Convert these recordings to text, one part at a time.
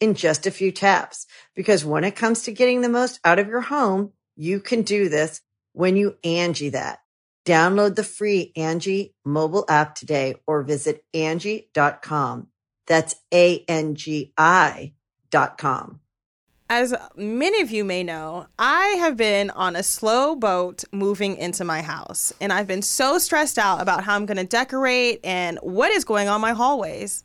in just a few taps. Because when it comes to getting the most out of your home, you can do this when you Angi that. Download the free Angi mobile app today or visit Angi.com. That's A-N-G-I dot com. As many of you may know, I have been on a slow boat moving into my house, and I've been so stressed out about how I'm going to decorate and what is going on my hallways.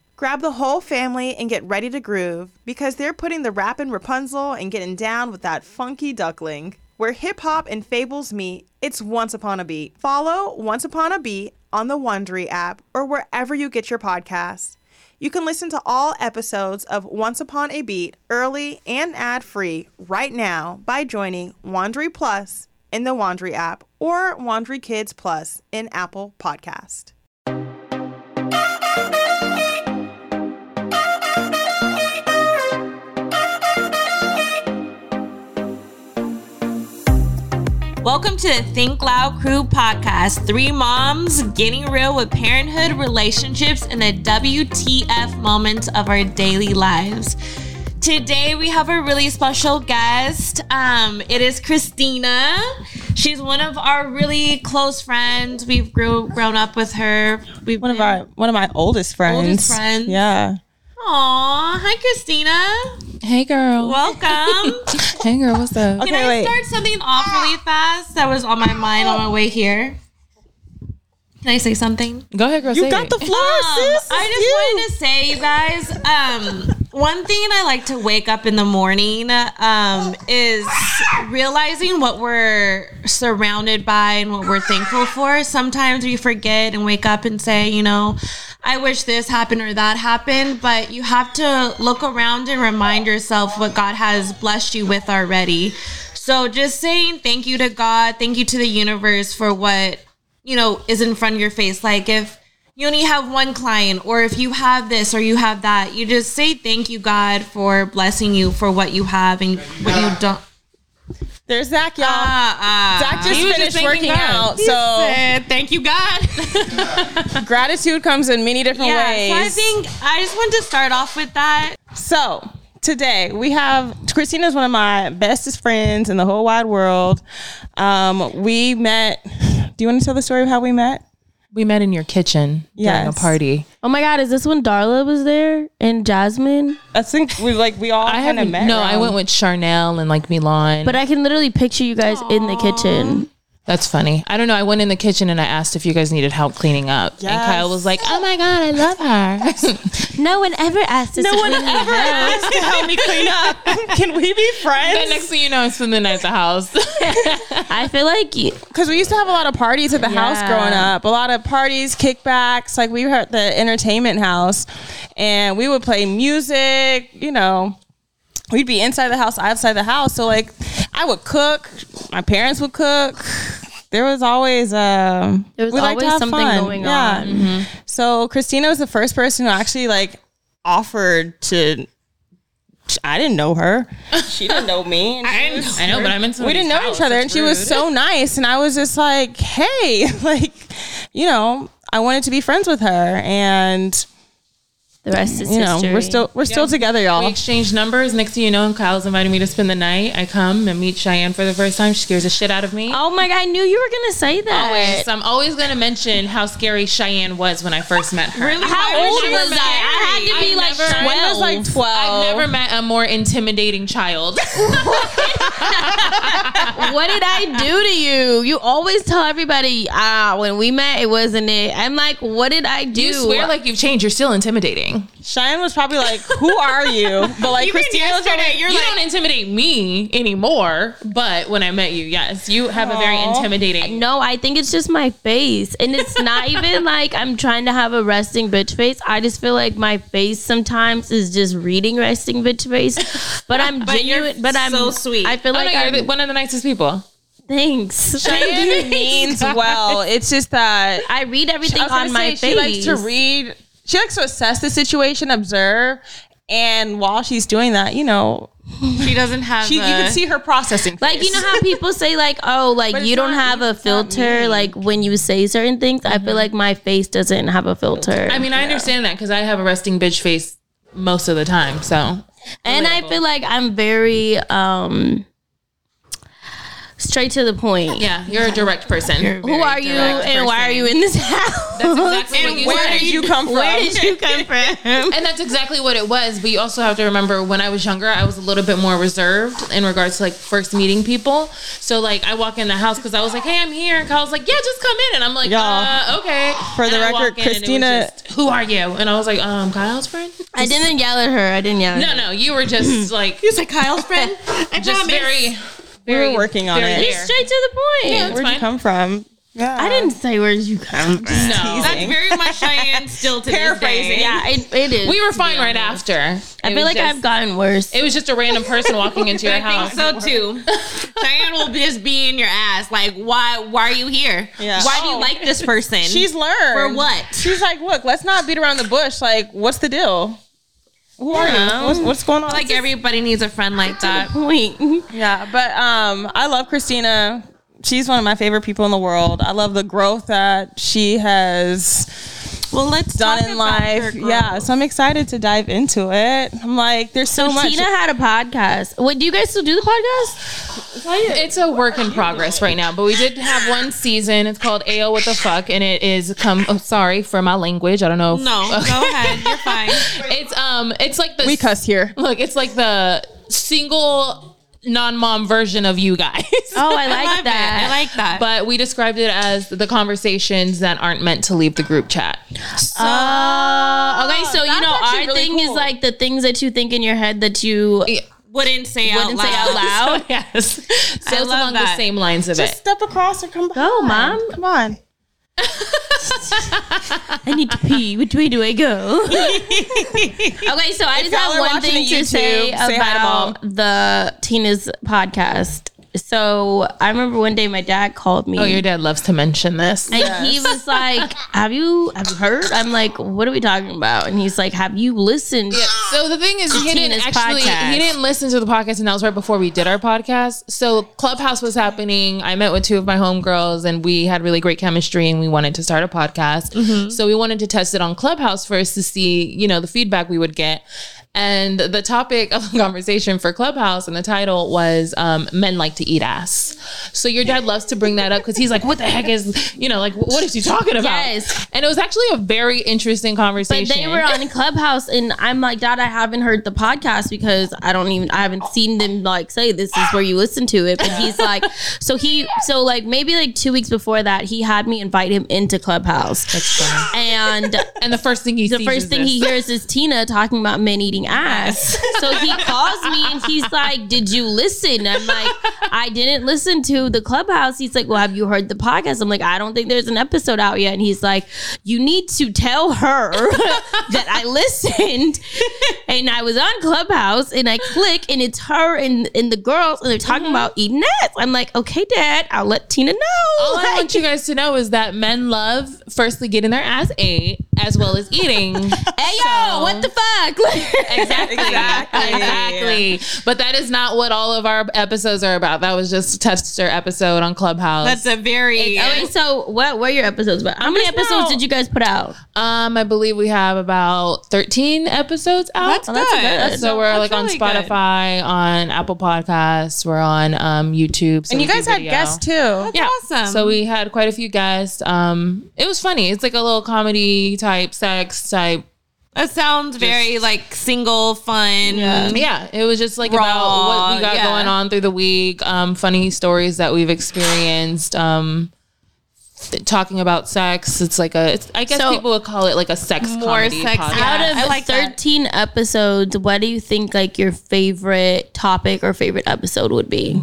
Grab the whole family and get ready to groove because they're putting the rap in Rapunzel and getting down with that funky duckling. Where hip hop and fables meet, it's Once Upon a Beat. Follow Once Upon a Beat on the Wondery app or wherever you get your podcasts. You can listen to all episodes of Once Upon a Beat early and ad free right now by joining Wondery Plus in the Wondery app or Wondery Kids Plus in Apple Podcast. Welcome to the Think Loud Crew podcast. Three moms getting real with parenthood, relationships, and the WTF moments of our daily lives. Today we have a really special guest. Um, it is Christina. She's one of our really close friends. We've grew grown up with her. We've One of our one of my oldest friends. Oldest friends. Yeah. Aw, hi Christina. Hey girl. Welcome. hey girl, what's up? Can Okay, I wait. start something off really fast that was on my mind on my way here? Can I say something? Go ahead, girl. You say got it. the floor, Um, sis. I just you. wanted to say, you guys, um, one thing I like to wake up in the morning um, is realizing what we're surrounded by and what we're thankful for. Sometimes we forget and wake up and say, you know, I wish this happened or that happened, but you have to look around and remind yourself what God has blessed you with already. So just saying thank you to God, thank you to the universe for what you know, is in front of your face. Like if you only have one client or if you have this or you have that, you just say thank you, God, for blessing you for what you have and what you don't. There's Zach, y'all. Ah, ah. Zach just finished thanking working God. out, He so- said, thank you, God. Gratitude comes in many different yeah, ways. so I think I just wanted to start off with that. So today we have Christina is one of my bestest friends in the whole wide world. Um, we met. Do you want to tell the story of how we met? We met in your kitchen during a party. Oh my god, is this when Darla was there and Jasmine? I think we like we all I kind of haven't. met. No, I went with Charnel and like Milan. But I can literally picture you guys in the kitchen. That's funny. I don't know. I went in the kitchen and I asked if you guys needed help cleaning up, and Kyle was like, "Oh my god, I love her." No one ever asked us. No to one ever house. asked to help me clean up. Can we be and friends? next thing you know, I spend the night at the house. I feel like you, Because we used to have a lot of parties at the house growing up. A lot of parties, kickbacks. Like we were at the entertainment house, and we would play music. You know, we'd be inside the house, outside the house. So like, I would cook. My parents would cook. There was always um. There was we liked to always have something fun. going yeah. on. Mm-hmm. So Christina was the first person who actually like offered to. I didn't know her. She didn't know me. she was- I know, but I'm in. we didn't know each other and she was so nice and i was just like hey like you know i wanted to be friends with her and the rest is you know history. we're still we're still together y'all We exchanged numbers. Next thing you know, Kyle's invited me to spend the night. I come and meet Cheyenne for the first time. She scares the shit out of me. Oh my god! I knew you were gonna say that. Always. I'm always going to mention how scary Cheyenne was when I first met her. Really? How old was I? I had to be I've like never- Cheyenne was like 12 I've never met a more intimidating child. what did I do to you? You always tell everybody, ah, when we met, it wasn't it. I'm like, what did I do? you swear like you've changed. You're still intimidating. Cheyenne was probably like who are you but like christina was probably, you don't intimidate me anymore. But when I met you, yes, you have a very intimidating. no, I think it's just my face. And it's not even like I'm trying to have a resting bitch face. I just feel like my face sometimes is just reading resting bitch face. But I'm But you're genuine. But I'm so sweet. I feel Oh, like no, you're I'm, one of the nicest people. thanks. Cheyenne means well it's just that I read everything I was on my say, face. she likes to read she likes to assess the situation observe and while she's doing that you know She doesn't have. she, you can see her processing Like you know how people say like, oh, like But you don't not- have a filter like when you say certain things. I feel like my face doesn't have a filter. I mean, I understand that because I have a resting bitch face most of the time. So and I feel like I'm very um straight to the point. yeah, you're a direct person. Who are you and why are you in this house? That's exactly what you where said. did you come from Where did you come from? And that's exactly what it was. But you also have to remember when I was younger, I was a little bit more reserved in regards to like first meeting people. So like I walk in the house because I was like, "Hey, I'm here," and Kyle's like, "Yeah, just come in," and I'm like, Y'all, uh, "Okay." for the And record, walk in and it was Christina- just, who are you? And I was like, "Um, Kyle's friend." I didn't yell at her. I didn't yell. At No, her. no, you were just like He's like Kyle's friend. I just promise. very, we very were working on very it there. Straight to the point. Yeah, where'd you come from yeah I didn't say where did you come from. No, That's very much Cheyenne still to Paraphrasing. This day. Yeah, it, it is. we were fine right after. I feel like I've gotten worse. It was just a random person walking into your I house. think so too. Cheyenne will just be in your ass. Like, why? Why are you here? Yeah. Why do you Oh. like this person? she's learned for what? she's like look let's not beat around the bush like what's the deal who are you what's, what's going on like everybody needs a friend like that. point. Yeah, but um, I love Christina. She's one of my favorite people in the world. I love the growth that she has Well, let's done talk in about life. growth. Yeah, so I'm excited to dive into it. I'm like, there's so, So much. Tina had a podcast. What do you guys still do the podcast? It's a work in progress right now, but we did have one season. It's called AYO What the Fuck, and it is come. Oh, sorry for my language. I don't know. If, No, go ahead. You're fine. It's um, it's like the we cuss here. Look, it's like the single non-mom version of you guys. Oh, I like I that. it. I like that. But we described it as the conversations that aren't meant to leave the group chat. Oh, okay. So you know, our really thing is like the things that you think in your head that you wouldn't say out wouldn't loud. say out loud. yes. So it's love along the same lines of Just it. step across or come oh, by. Go, Mom. Come on. I need to pee. Which way do I go? okay, so I just have one thing to YouTube, say say hi to about the Tina's podcast. So I remember one day my dad called me. Oh, your dad loves to mention this. and he was like, "Have you have you heard?" I'm like, "What are we talking about?" And he's like, "Have you listened?" So the thing is, he didn't actually podcast. he didn't listen to the podcast, and that was right before we did our podcast. So Clubhouse was happening. I met with two of my homegirls, and we had really great chemistry, and we wanted to start a podcast. Mm-hmm. So we wanted to test it on Clubhouse first to see, you know, the feedback we would get. And the topic of the conversation for Clubhouse and the title was um, Men Like to Eat Ass. So your dad loves to bring that up because he's like, what the heck is, you know, like, what is he talking about? Yes. And it was actually a very interesting conversation. But they were on Clubhouse, and I'm like, Dad, I haven't heard the podcast because I don't even, I haven't seen them like say this is where you listen to it. But he's like, so he, so like maybe like two weeks before that, he had me invite him into Clubhouse, and And the first thing he the first thing this. he hears is Tina talking about men eating ass. so he calls me and he's like, "Did you listen?" I'm like, "I didn't listen to the clubhouse." He's like, "Well, have you heard the podcast?" I'm like, "I don't think there's an episode out yet." And he's like, "You need to tell her that I listened." and I was on Clubhouse and I click and it's her and, and the girls and they're talking mm-hmm. about eating ass. I'm like, "Okay, Dad, I'll let Tina know." All I want you guys to know is that men love firstly getting their ass ate as well as eating. Hey yo, what the fuck? Exactly. Exactly. But that is not what all of our episodes are about. That was just a tester episode on Clubhouse. That's a very. Okay, so what were your episodes about? How many episodes know. did you guys put out? um, I believe we have about 13 episodes out. That's Oh, that's good. good. So we're That's like on really good. Spotify, on Apple Podcasts, we're on um, YouTube. so And you guys had video. guests too. yeah. awesome. So we had quite a few guests. Um, it was funny. It's like a little comedy type, sex type. That sounds very like single fun. Yeah, it was just like Raw, about what we got yeah. going on through the week, um, funny stories that we've experienced, um, th- talking about sex. It's like a, it's, I guess So- people would call it like a sex More comedy sex- podcast. yeah. Out of I like that. 13 episodes, what do you think like your favorite topic or favorite episode would be?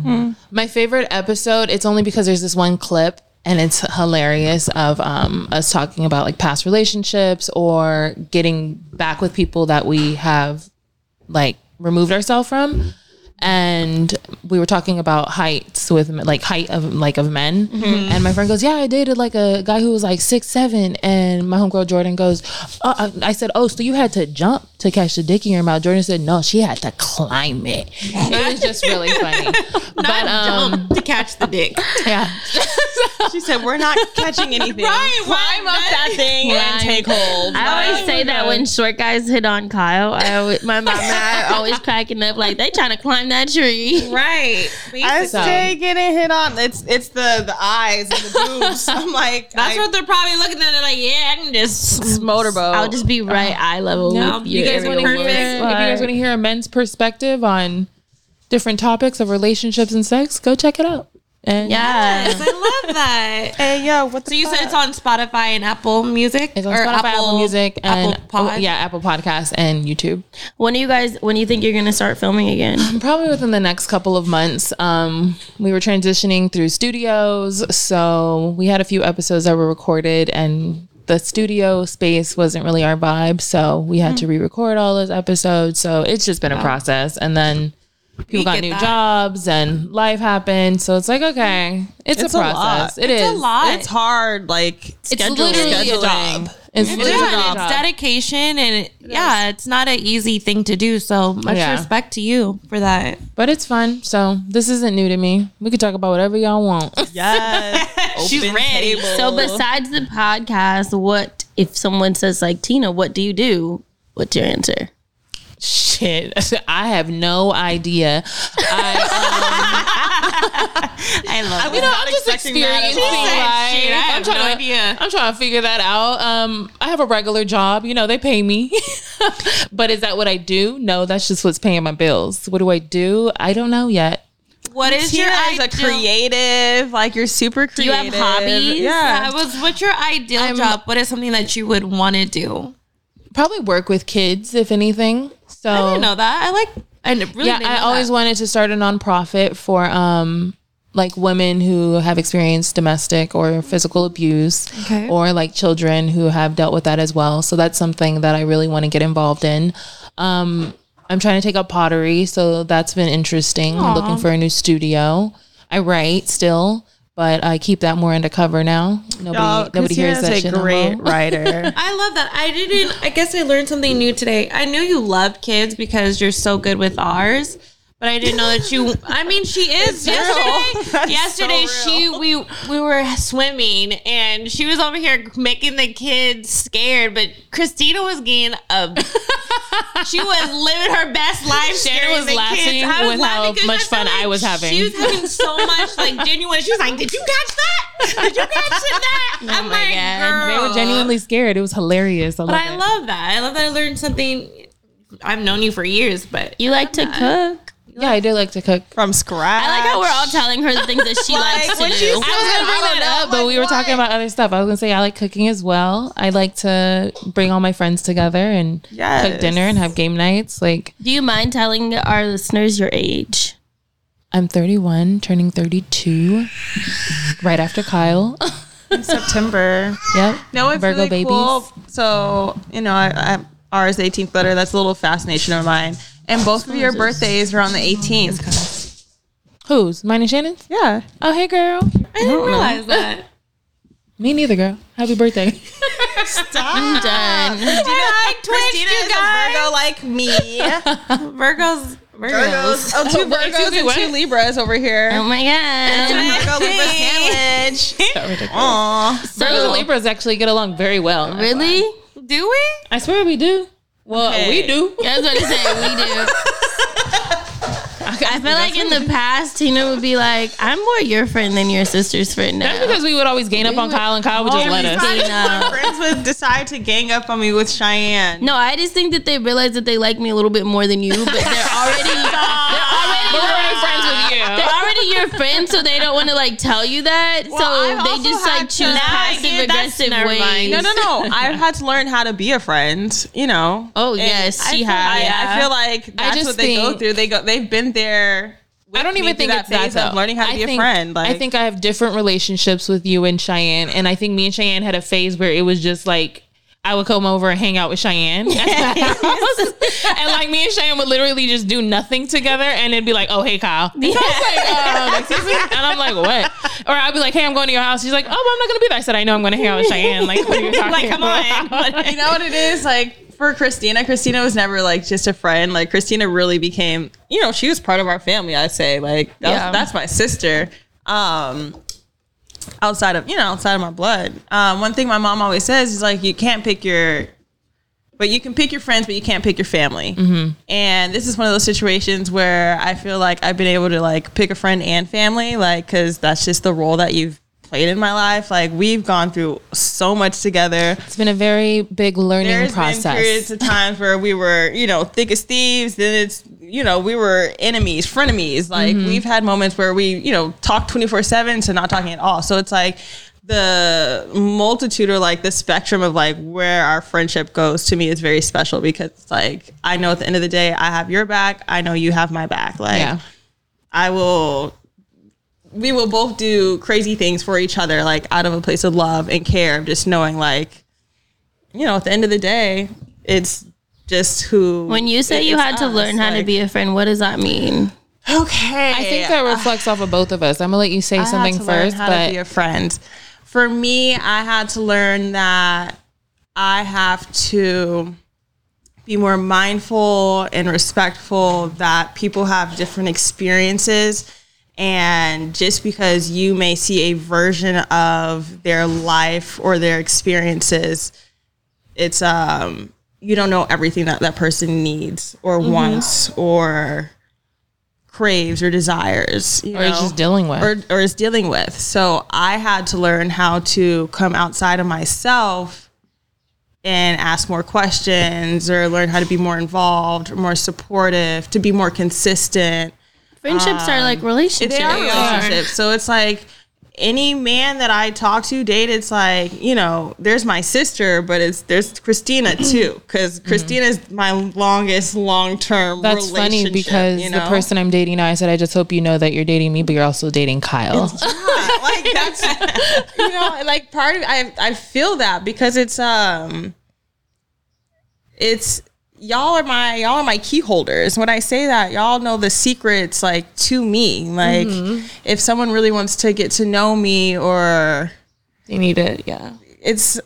My favorite episode, it's only because there's this one clip and it's hilarious of um, us talking about like past relationships or getting back with people that we have like removed ourselves from. And we were talking about heights with like height of like of men, mm-hmm. and my friend goes, "Yeah, I dated like a guy who was like six seven." And my homegirl Jordan goes, oh, I I said, "Oh, so you had to jump to catch the dick in your mouth?" Jordan said, "No, she had to climb it." It was just really funny. but um, to catch the dick. yeah, She said, "We're not catching anything. Right, Climb up that thing and take hold." I always say that when short guys hit on Kyle, I always, my mom and I are always cracking up like they trying to climb that tree. Right. I So- stay getting hit on. It's it's the the eyes and the boobs. I'm like, That's I, what they're probably looking at. It like, yeah, I can just. motorboat. I'll just be right eye level No, with you you guys want to hear? If you guys want to hear a men's perspective on different topics of relationships and sex, go check it out. And Yeah. I love that. Hey yo, what the So you said it's on Spotify and Apple Music, It's on Spotify, Apple, Music, and Apple Pod? oh, yeah, Apple Podcasts and YouTube. When do you guys? When do you think you're gonna start filming again? Probably within the next couple of months. Um, we were transitioning through studios, so we had a few episodes that were recorded, and the studio space wasn't really our vibe, so we had to hmm. re-record all those episodes. So it's just been a process, and then people got new that. jobs, and life happened. So it's like okay, it's, It's a a process. lot. It is. a lot. It's hard. Like It's schedule, literally scheduling. a job. It's It literally is. a It's dedication, and it, yeah, it's not an easy thing to do. So much Yeah. respect to you for that. But it's fun. So this isn't new to me. We could talk about whatever y'all want. Yes, She's ready. table. So besides the podcast, what if someone says like Tina, what do you do? What's your answer? Shit, I have no idea. I, I love um, you know, I'm just expecting that at experiencing all. life. Shit, I have I'm trying no to, idea. I'm trying to figure that out. Um, I have a regular job. You know, they pay me. but is that what I do? No, that's just what's paying my bills. What do I do? I don't know yet. What is your Tina is a creative. Like you're super creative. Do you have hobbies? Yeah. Yeah, was what's your ideal job? What is something that you would want to do? Probably work with kids, if anything. So I didn't know that. I like. I really yeah, I always that. wanted to start a nonprofit for um like women who have experienced domestic or physical abuse Okay. or like children who have dealt with that as well. So that's something that I really want to get involved in. Um I'm trying to take up pottery, so that's been interesting. I'm looking for a new studio. I write still, but I keep that more undercover now. Nobody Y'all, nobody hears that a shit. no great more. writer. I love that. I didn't. I guess I learned something new today. I knew you loved kids because you're so good with ours, but I didn't know that you. I mean, she is. Yesterday, yesterday so she we we were swimming and she was over here making the kids scared, but Christina was getting a she was living her best life. Shanan was the laughing kids. I was with laughing how much fun I was having. She was having so much like genuine. She was like, "Did you catch that? Did you catch that?" Oh I'm Oh my like, God. "Girl." They were genuinely scared. It was hilarious. I But I it. love that. I love that I learned something. I've known you for years, but You like to cook. Yeah, I do like to cook. From scratch. I like how we're all telling her the things that she Like, likes to when do. she I was gonna bring I don't that know, up, but like, we were talking what? about other stuff. I was gonna say I like cooking as well. I like to bring all my friends together and Yes. cook dinner and have game nights. Like do you mind telling our listeners your age? I'm 31, turning 32, right after Kyle. In September. yep. No, it's Virgo really babies. cool. So you know, I, I ours 18th letter. That's a little fascination of mine. And both of your birthdays are on the 18th. Whose? Mine and Shanan's? Yeah. Oh, hey, girl. I didn't realize that. Me neither, girl. Happy birthday. Stop. I'm done. Christina is a Virgo like me. Virgos, Virgos. Oh, two Virgos Excuse me, and what? two Libras over here. Oh my god. Virgo Libra sandwich. Aw. Virgos and Libras actually get along very well. Really? Do we? I swear we do. Well, Okay. we do. I was about to say we do. I feel like in the past, Tina would be like, "I'm more your friend than your sister's friend That's now." because we would always gang up on Kyle and Kyle would just let us. My friends would decide to gang up on me with Cheyenne. No, I just think that they realize that they like me a little bit more than you, but they're already they're already But we're already friends with you. They're already your friend, so they don't want to like tell you that. I've so they just like choose Now passive get- that's- aggressive never ways. mind. No, no, no. I've had to learn how to be a friend. You know. Oh And yes, I she feel- has. I, Yeah. I feel like that's just what they go through. They go. They've been there. I don't even think through it's that phase of learning how to I be think, a friend. Like, I think I have different relationships with you and Cheyenne, and I think me and Cheyenne had a phase where it was just like I would come over and hang out with Cheyenne, and like me and Cheyenne would literally just do nothing together, and it'd be like, "Oh, hey, Kyle," and, I was like, um, and I'm like, "What?" Or I'd be like, "Hey, I'm going to your house." She's like, "Oh, but I'm not gonna be there." I said, "I know I'm going to hang out with Cheyenne." Like, what are you talking like, come about? on. you know what it is? Like for Christina, Christina was never like just a friend. Like Christina really became, you know, she was part of our family. I'd say like that was- that's my sister. Um, outside of you know outside of my blood. Um, one thing my mom always says is like you can't pick your. But you can pick your friends, but you can't pick your family. And this is one of those situations where I feel like I've been able to like pick a friend and family, like because that's just the role that you've played in my life. Like we've gone through so much together. It's been a very big learning There's process. been periods of times where we were, you know, thick as thieves. Then it's, you know, we were enemies, frenemies. Like Mm-hmm. we've had moments where we, you know, talk 24 seven to not talking at all. So it's like the multitude or like the spectrum of like where our friendship goes to me is very special because it's like I know at the end of the day I have your back. I know you have my back. Like yeah. I will we will both do crazy things for each other, like out of a place of love and care, just knowing like, you know, at the end of the day, it's just who When you say you it's had to us, learn how to be a friend, what does that mean? Okay. I think that reflects off of both of us. I'm gonna let you say I had something to learn first, but to be a friend. For me, I had to learn that I have to be more mindful and respectful that people have different experiences. And just because you may see a version of their life or their experiences, it's um you don't know everything that that person needs or Mm-hmm. wants or craves or desires you or is know? just dealing with. or, or is dealing with. So I had to learn how to come outside of myself and ask more questions or learn how to be more involved or more supportive, to be more consistent. Friendships are like relationships. They are relationships. So it's like any man that I talk to, date, it's like, you know, there's my sister, but it's there's Christina too. Because Christina is my longest long term That's funny because the person I'm dating now, I said, I just hope you know that you're dating me, but you're also dating Kyle. like that's you know like part of I I feel that because it's um it's y'all are my y'all are my key holders. When I say that, y'all know the secrets like to me. Like if someone really wants to get to know me or they need it, yeah. it's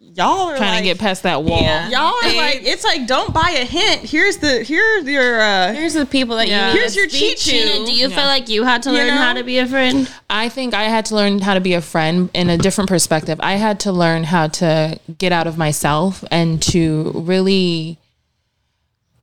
y'all are Trying like, to get past that wall. Yeah. Y'all are like it's like don't buy a hint. Here's the here's your uh Here's the people that Yeah. you Here's your cheat Tina, sheet. do you feel like you had to learn know? how to be a friend? I think I had to learn how to be a friend in a different perspective. I had to learn how to get out of myself and to really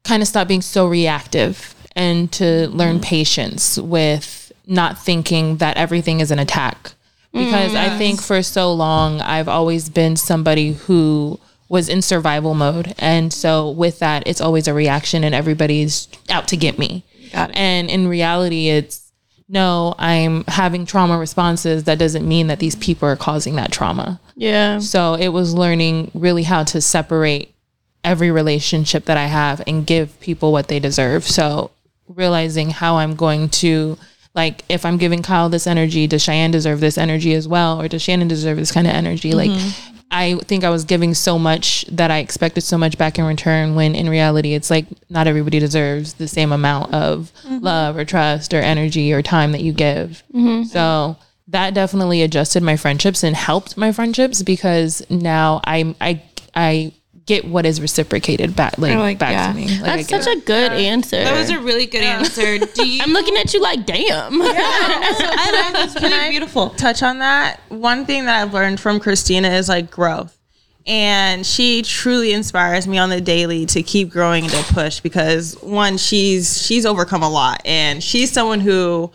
kind of stop being so reactive and to learn mm. patience with not thinking that everything is an attack. Because I mm. think for so long, I've always been somebody who was in survival mode. And so with that, it's always a reaction and everybody's out to get me. And in reality, it's no, I'm having trauma responses. That doesn't mean that these people are causing that trauma. Yeah. So it was learning really how to separate every relationship that I have and give people what they deserve. So realizing how I'm going to like if I'm giving Kyle this energy, does Cheyenne deserve this energy as well? Or does Shanan deserve this kind of energy? Like mm-hmm. I think I was giving so much that I expected so much back in return when in reality it's like not everybody deserves the same amount of mm-hmm. love or trust or energy or time that you give. Mm-hmm. So that definitely adjusted my friendships and helped my friendships because now I I I get what is reciprocated back like, like, back yeah. to me. Like, That's such it. a good answer. That was a really good answer. Do you? I'm looking at you like, damn. I know that's pretty beautiful. Touch on that. One thing that I've learned from Christina is like growth. And she truly inspires me on the daily to keep growing and to push because one, she's she's overcome a lot and she's someone who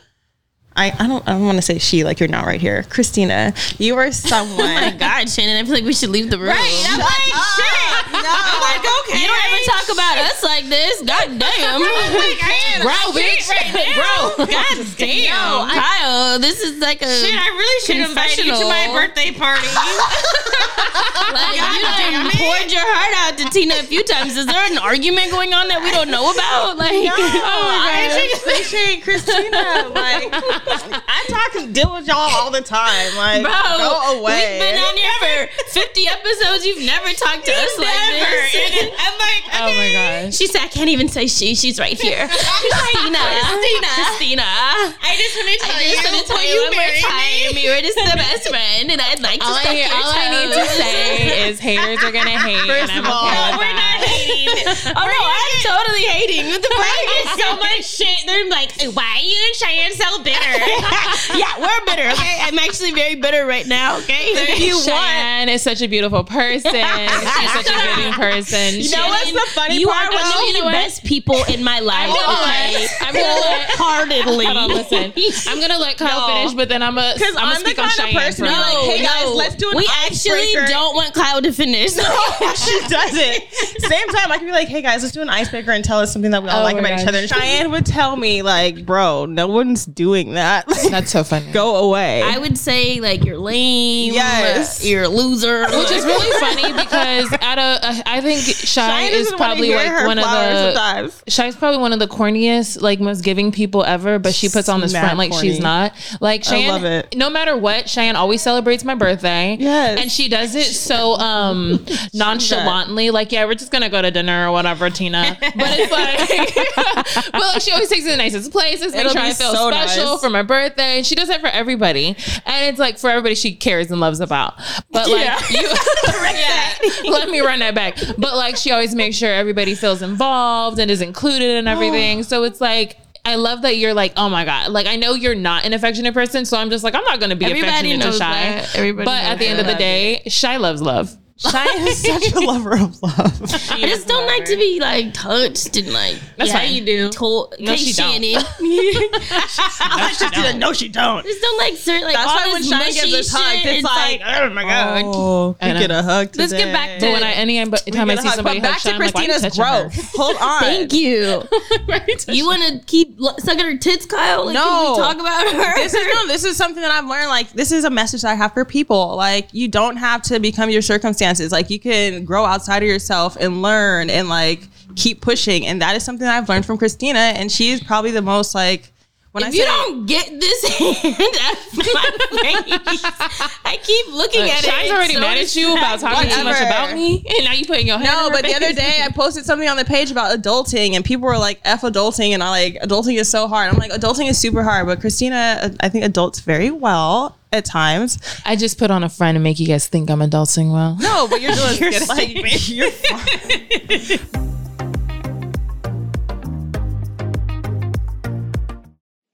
I, I don't I don't want to say she like you're not right here. Christina, you are someone Oh my God, Shanan, I feel like we should leave the room. I'm like, shit. No. I'm like, okay. You don't ever talk about us like this. God damn. Bro, bitch. Bro, God damn. Kyle, this is like a. Shit, I really should invite you to my birthday party. Like, you done poured your heart out to Tina a few times. Is there an argument going on that we don't know about? Like, No, I actually appreciate Christina. Like, I talk and deal with y'all all the time. Like, Bro, go away. we've been on here for 50 episodes. You've never talked to us like Never. this. And I'm like, Oh my gosh. She said, I can't even say she. She's right here. Christina. Christina. Christina. I just want to tell I just want to tell you one more time. You're just the best friend, and I'd like to All, I, your all I need to say is haters are gonna hate, First and I'm of all, okay we're not hating. Oh no, I'm totally hating. What the fuck? get so much shit. They're like, why are you and Cheyenne so bitter? yeah, we're bitter. Okay, I'm actually very bitter right now. Okay, if you want. Cheyenne is such a beautiful person. She's such a giving person. You know what's the funny you part? are one of the best people in my life. Okay, I'm gonna let heartedly. Hold on, listen. I'm gonna let Kyle No. finish, but then I'm gonna I'm Because gonna I'm the speak on kind of Cheyenne person for who a like, minute. hey guys, let's do an We actually icebreaker. don't want Kyle to finish. she doesn't. Same time, I can be like, "Hey guys, let's do an icebreaker and tell us something that we all Oh like my about each other." And Cheyenne would tell me, like, "Bro, no one's doing that. That's so funny. Go away." I would say like you're lame. Yes. you're a loser. Which is really funny because out of uh, I think Shy Cheyenne is doesn't wanna probably like one of the sometimes. Probably one of the corniest, like most giving people ever, but she puts on this Mad front like she's not. Like Cheyenne, no matter what, Cheyenne always celebrates my birthday. Yes. and she does it so um nonchalantly. Like, yeah, we're just gonna go to dinner or whatever, Tina. But it's like, but like she always takes it to the nicest places, make It'll sure I feel so special nice. for my birthday. And she does that for everybody, and it's like for everybody she cares and loves about. But like Yeah. you, yeah, let me run that back. But like she always makes sure everybody feels involved and is included in everything. so it's like. I love that you're like, oh my god, like I know you're not an affectionate person, so I'm just like, I'm not gonna be Everybody affectionate to Shy. that. Everybody but knows at the end of the that. day, Shy loves love. Cheyenne is such a lover of love. I just don't like to be like touched and like. That's yeah, fine. you do. Told, No, okay, she don't. Shanan. no, she don't. just don't like certain like That's all why when this Cheyenne mushy gives us hugs, shit, it's like, oh my god, oh, I get a hug. Today. Let's get back to- But when I any time I see hug. somebody but back Shy, to I'm like, why are you Christina's touching her? growth. Hold on. Thank you. You want to keep sucking her tits, Kyle? No. Talk about her? this is no, this is something that I've learned. Like, this is a message that I have for people. Like, you don't have to become your circumstances. Like, you can grow outside of yourself and learn and like keep pushing. And that is something I've learned from Christina. And she's probably the most like when I if you say, don't get this hand out my face, I keep looking Look, at it. Shy's It's already so mad at you about talking too much about me, and now you putting your hand. No, but the other day I posted something on the page about adulting, and people were like, "F adulting," and I like adulting is so hard. I'm like, adulting is super hard, but Christina, I think adults very well at times. I just put on a friend and make you guys think I'm adulting well. No, but you're doing you're like you're fine.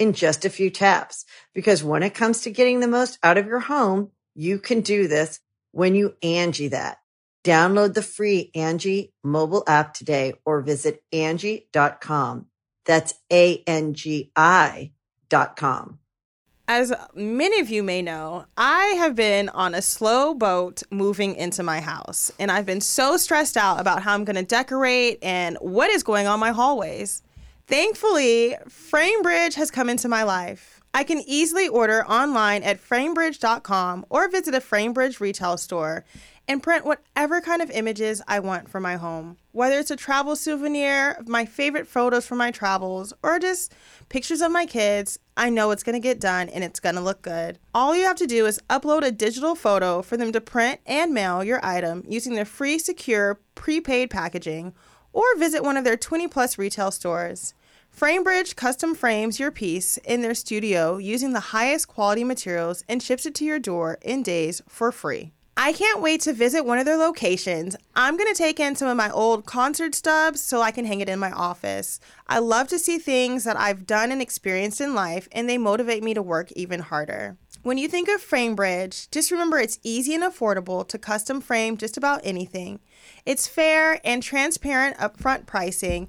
in just a few taps. Because when it comes to getting the most out of your home, you can do this when you Angi that. Download the free Angi mobile app today or visit Angi.com. That's A-N-G-I dot com. As many of you may know, I have been on a slow boat moving into my house, and I've been so stressed out about how I'm going to decorate and what is going on my hallways. Thankfully, FrameBridge has come into my life. I can easily order online at framebridge.com or visit a FrameBridge retail store and print whatever kind of images I want for my home. Whether it's a travel souvenir, my favorite photos from my travels, or just pictures of my kids, I know it's gonna get done and it's gonna look good. All you have to do is upload a digital photo for them to print and mail your item using their free, secure, prepaid packaging, or visit one of their 20 plus retail stores. FrameBridge custom frames your piece in their studio using the highest quality materials and ships it to your door in days for free. I can't wait to visit one of their locations. I'm going to take in some of my old concert stubs so I can hang it in my office. I love to see things that I've done and experienced in life, and they motivate me to work even harder. When you think of FrameBridge, just remember it's easy and affordable to custom frame just about anything. It's fair and transparent upfront pricing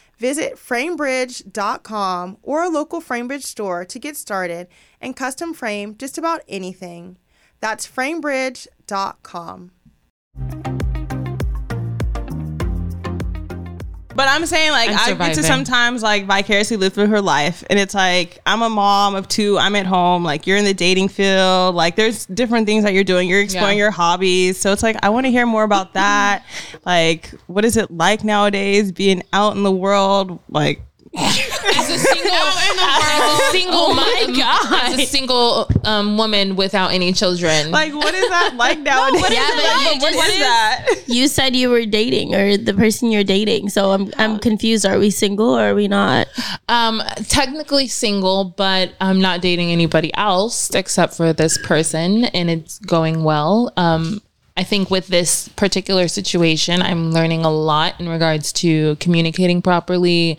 Visit framebridge.com or a local FrameBridge store to get started and custom frame just about anything. That's framebridge.com. But I'm saying like I'm get to sometimes like vicariously live through her life, and it's like I'm a mom of two. I'm at home. Like you're in the dating field. Like there's different things that you're doing. You're exploring Yeah. your hobbies. So it's like I want to hear more about that. like what is it like nowadays being out in the world? Like As a single, as a single, oh my god, as a single um, woman without any children. like what is that like nowadays? Yeah, but you what just- is that? You said you were dating or the person you're dating. So I'm I'm confused. Are we single or are we not? Um, technically single, but I'm not dating anybody else except for this person, and it's going well. Um, I think with this particular situation, I'm learning a lot in regards to communicating properly,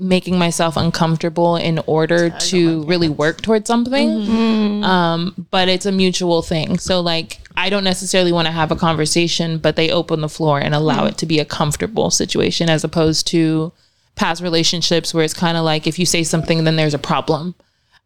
making myself uncomfortable in order to really work towards something. Um, but it's a mutual thing. So like I don't necessarily want to have a conversation, but they open the floor and allow it to be a comfortable situation as opposed to past relationships where it's kind of like if you say something then there's a problem.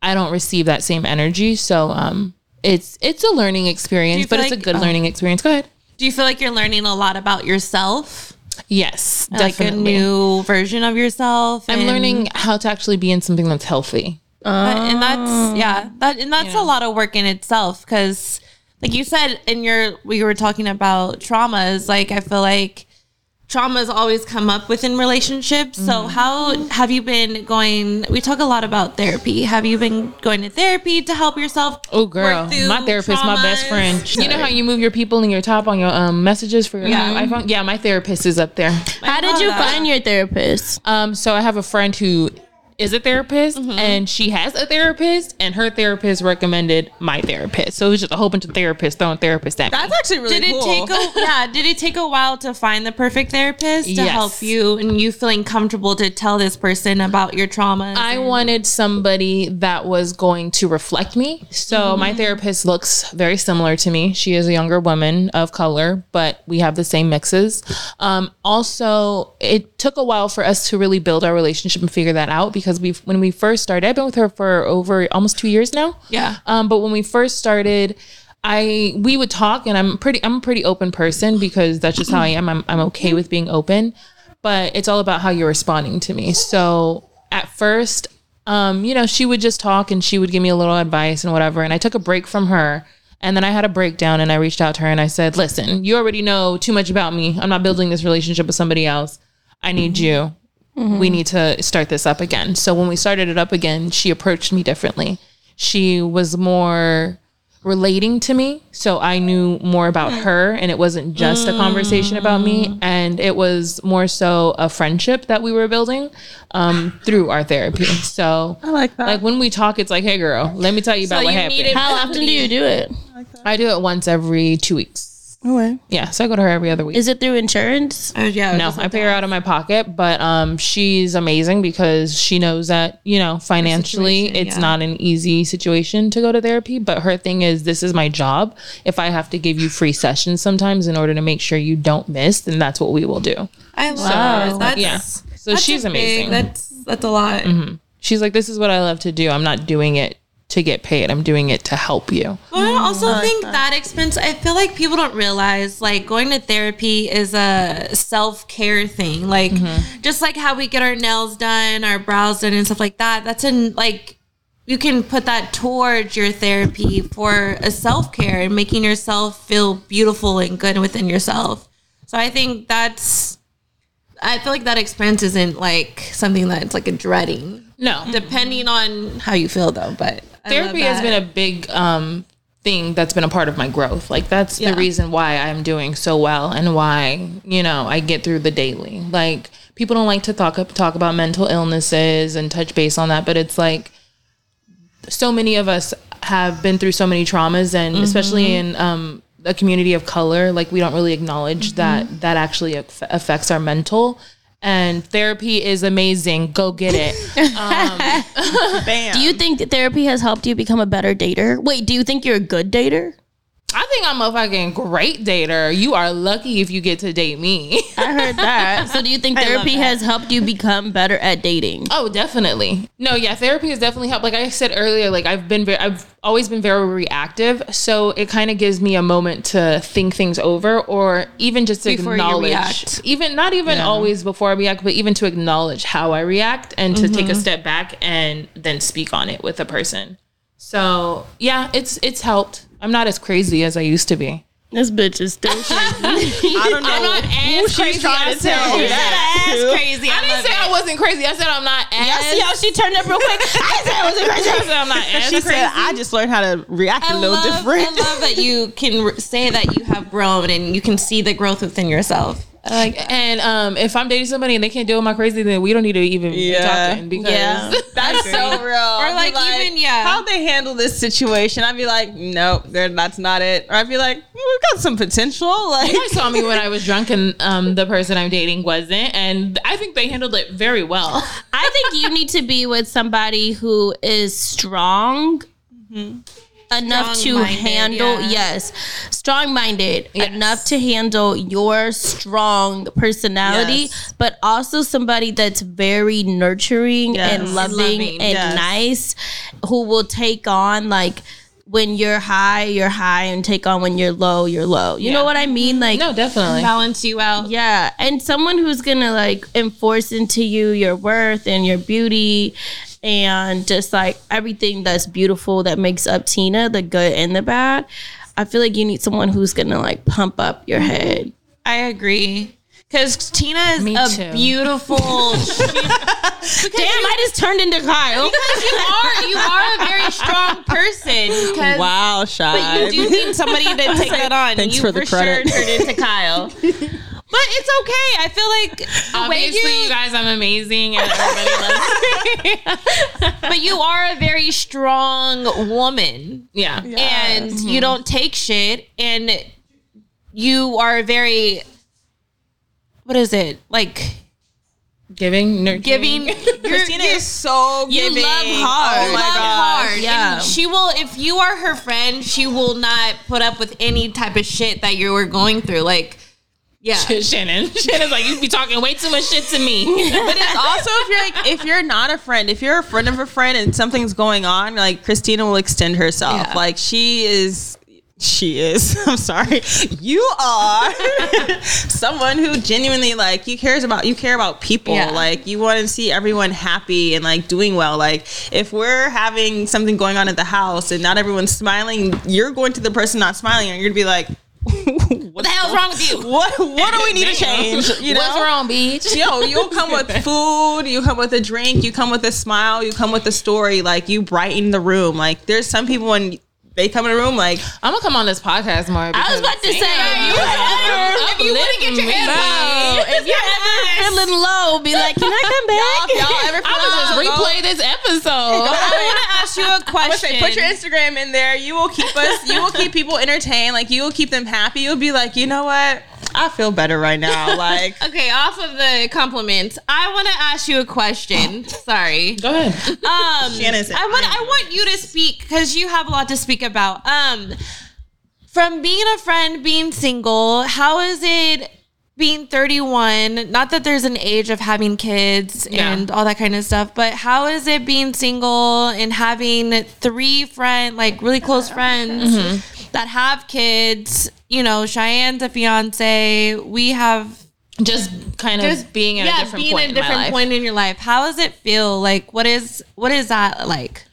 I don't receive that same energy. So um it's it's a learning experience, but feel it's a good oh. learning experience. Go ahead. Do you feel like you're learning a lot about yourself? Yes, Like a new version of yourself? I'm learning how to actually be in something that's healthy. But- and that's ah. yeah that and that's a lot of work in itself because like you said in your we were talking about traumas like i feel like traumas always come up within relationships so how have you been going we talk a lot about therapy have you been going to therapy to help yourself Oh girl, my therapist, my best traumas? friend. You know how you move your people in your top on your um, messages for your Yeah. iPhone? Yeah, my therapist is up there. How did you that. find your therapist? Um, so I have a friend who is a therapist Mm-hmm. and she has a therapist and her therapist recommended my therapist. So it was just a whole bunch of therapists throwing therapists at me. That's actually really Did it take a yeah? Did it take a while to find the perfect therapist to Yes. help you and you feeling comfortable to tell this person about your traumas? I and- wanted somebody that was going to reflect me. So Mm-hmm. my therapist looks very similar to me. She is a younger woman of color, but we have the same mixes. Um, also, it took a while for us to really build our relationship and figure that out because we, when we first started, I've been with her for over almost two years now. Yeah. Um, but when we first started, I we would talk, and I'm pretty I'm a pretty open person because that's just how I am. I'm I'm okay with being open, but it's all about how you're responding to me. So at first, um, you know, she would just talk and she would give me a little advice and whatever. And I took a break from her. And then I had a breakdown and I reached out to her and I said, Listen, you already know too much about me. I'm not building this relationship with somebody else. I need you. We mm-hmm. need to start this up again. So when we started it up again, she approached me differently. She was more relating to me. So I knew more about mm. her and it wasn't just a conversation about me. Mm. And it was more so a friendship that we were building um, through our therapy. So I like that. like when we talk, it's like, hey girl, let me tell you about what you happened. How often do you do it? I do it once every two weeks. Okay. Yeah. So I go to her every other week. Is it through insurance? Oh, yeah. No, I pay her out of my pocket, but um, she's amazing because she knows that you know financially it's yeah. not an easy situation to go to therapy. But her thing is, this is my job. If I have to give you free sessions sometimes in order to make sure you don't miss, then that's what we will do. I love Wow. it. That's, Yeah. So that's she's a big- amazing. That's that's a lot. She's like, this is what I love to do. I'm not doing it to get paid. I'm doing it to help you. But I also think that. expense. I feel like people don't realize like going to therapy is a self care thing. Like mm-hmm. just like how we get our nails done, our brows done, and stuff like that. That's in like you can put that towards your therapy for a self care and making yourself feel beautiful and good within yourself. So I think that's. I feel like that expense isn't like something that's like a dreading, No, depending on how you feel though. But I love therapy has been a big um thing that's been a part of my growth. Like that's Yeah. the reason why i'm doing so well and why you know i get through the daily. Like people don't like to talk talk about mental illnesses and touch base on that but it's like so many of us have been through so many traumas and especially in um a community of color like we don't really acknowledge that that actually aff- affects our mental and therapy is amazing go get it um, Bam. Do you think that therapy has helped you become a better dater? Wait, do you think you're a good dater? I think I'm a fucking great dater. You are lucky if you get to date me. I heard that. So do you think therapy has helped you become better at dating? oh, definitely. No, yeah, therapy has definitely helped. Like I said earlier, like I've been very, I've always been very reactive, so it kind of gives me a moment to think things over, or even just to Before you acknowledge, react. even not even always before I react, but even to acknowledge how I react and to take a mm-hmm. step back and then speak on it with a person. So yeah, it's it's helped. I'm not as crazy as I used to be. This bitch is still crazy. I don't know I'm not who as she's crazy trying to tell her. you You that. That's to. crazy. I didn't say I wasn't crazy. I said I'm not as. Y'all see how she turned up real quick? I said I wasn't crazy. I said I'm not as She crazy. said, "I just learned how to react a I little love, different." I love that you can r- say that you have grown and you can see the growth within yourself. I like. And um, if I'm dating somebody and they can't deal with my crazy, then we don't need to even be Yeah. talking because Yeah. That's so real. Or like, even, yeah. how they handle this situation. I'd be like, nope, they're- that's not it. Or I'd be like, "Mm, we've got some potential. Like, you guys saw me when I was drunk and um, the person I'm dating wasn't, and I think they handled it very well. I think you need to be with somebody who is strong enough to handle yeah. yes strong-minded Yes. enough to handle your strong personality Yes. but also somebody that's very nurturing Yes. and And loving, loving, and yes. nice who will take on like when you're high you're high and take on when you're low you're low you Yeah. know what i mean like no, definitely. balance you out. yeah, and someone who's gonna like enforce into you your worth and your beauty and just like everything that's beautiful that makes up Tina, the good and the bad. I feel like you need someone who's gonna like pump up your head. I agree. Because Tina is Me a too. beautiful. Damn, I just turned into Kyle. Because you are you are a very strong person. Because wow, shy. But you do need somebody to take that on. Thanks you for the credit. sure turned into Kyle. But it's okay. I feel like the way Obviously, you, you, guys, I'm amazing, and everybody loves me. but you are a very strong woman, yeah. and mm-hmm. you don't take shit, and you are very. What is it like? Giving, nurturing. Giving. You're, Christina you're is so You giving. love oh hard. Oh you my love gosh. hard. Yeah. And she will, if you are her friend, she will not put up with any type of shit that you were going through. Like, yeah. Shanan. Shanan's like, you'd be talking way too much shit to me. But it's also if you're like if you're not a friend, if you're a friend of a friend and something's going on, like Christina will extend herself. Yeah. Like she is she is. I'm sorry. You are someone who genuinely like you cares about you care about people. Yeah. Like you want to see everyone happy and like doing well. Like if we're having something going on at the house and not everyone's smiling, you're going to the person not smiling and you're gonna be like What the hell's wrong with you? what what do we need to change? You know? What's wrong, bitch? Yo, you'll come with food, you come with a drink, you come with a smile, you come with a story, like you brighten the room. Like there's some people when they come in a room, like I'm gonna come on this podcast more. I was about to say, you if you want to get your head no, if you're ever feeling low, be like, can I come back? y'all, y'all ever I'm gonna just replay this episode. I want you a I would question. say put your Instagram in there. You will keep us. You will keep people entertained. Like you will keep them happy. You'll be like, you know what? I feel better right now. Like okay, off of the compliments, I want to ask you a question. Sorry. Go ahead. Um, Shanan I want "I I want you to speak because you have a lot to speak about. Um, from being a friend, being single, how is it being 31? Not that there's an age of having kids Yeah. and all that kind of stuff, but how is it being single and having three friend, like really close friends Mm-hmm. that have kids? You know, Cheyenne's a fiance. We have Just kind of just being at a different being point at a different point in your life. How does it feel? Like, what is what is that like?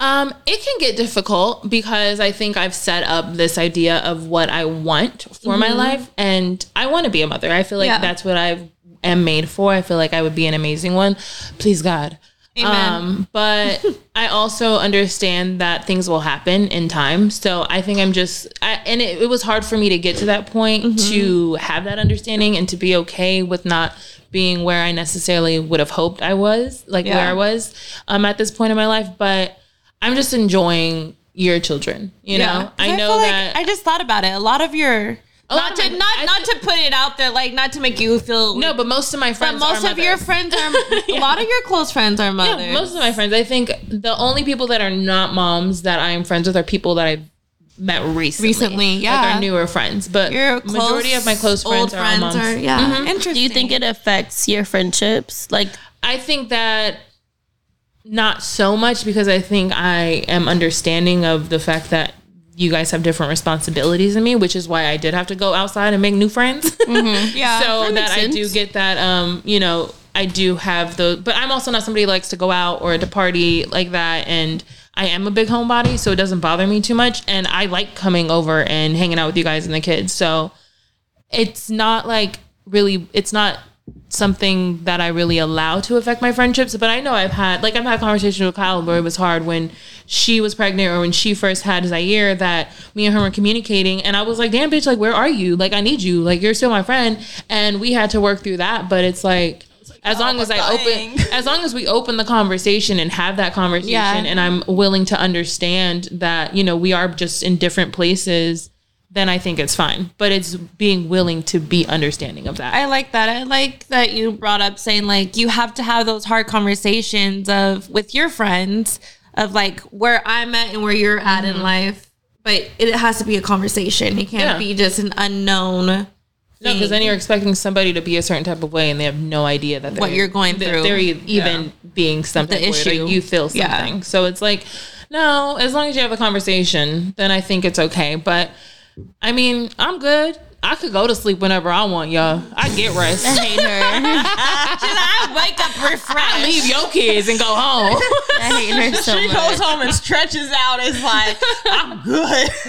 Um, it can get difficult because I think I've set up this idea of what I want for my life, and I want to be a mother. I feel like Yeah. that's what I am made for. I feel like I would be an amazing one. Please God. Amen. Um, but I also understand that things will happen in time. So I think I'm just, I, and it, it was hard for me to get to that point to have that understanding and to be okay with not being where I necessarily would have hoped I was, like Yeah. where I was um, at this point in my life. But I'm just enjoying your children. You know, I know feel like- that. I just thought about it. A lot of your lot not to my- not I not to put it out there, like not to make you feel no, but most of my But friends, most are of your friends are a lot of your close friends are mothers. Yeah, most of my friends. I think the only people that are not moms that I am friends with are people that I've met recently. Recently, like yeah. our newer friends. But your majority of my close friends old are all moms. are yeah. Interesting. Do you think it affects your friendships? Like, I think that not so much because I think I am understanding of the fact that you guys have different responsibilities than me, which is why I did have to go outside and make new friends. Yeah, so that that, I do get that um you know I do have the but I'm also not somebody who likes to go out or to party like that. And I am a big homebody so it doesn't bother me too much. And I like coming over and hanging out with you guys and the kids. So it's not like really it's not something that I really allow to affect my friendships. But I know I've had like I've had conversations with Kyle where it was hard when she was pregnant or when she first had Zaire that me and her were communicating and I was like, damn bitch, like where are you? Like I need you. Like you're still my friend. And we had to work through that. But it's like as long as I dang. open as long as we open the conversation and have that conversation Yeah. and I'm willing to understand that, you know, we are just in different places, then I think it's fine. But it's being willing to be understanding of that. I like that. I like that you brought up saying like you have to have those hard conversations of with your friends of like where I'm at and where you're at in mm-hmm. life. But it has to be a conversation. It can't Yeah. be just an unknown. No, because then you're expecting somebody to be a certain type of way, and they have no idea that What they're- you're going through. They're even being something. The type of way, issue. you feel Yeah. something. So it's like, no, as long as you have a conversation, then I think it's okay. But I mean, I'm good. I could go to sleep whenever I want, y'all. I get rest. I hate her. I wake up refreshed. I leave your kids and go home. I hate her so she much. goes home and stretches out. It's like I'm good.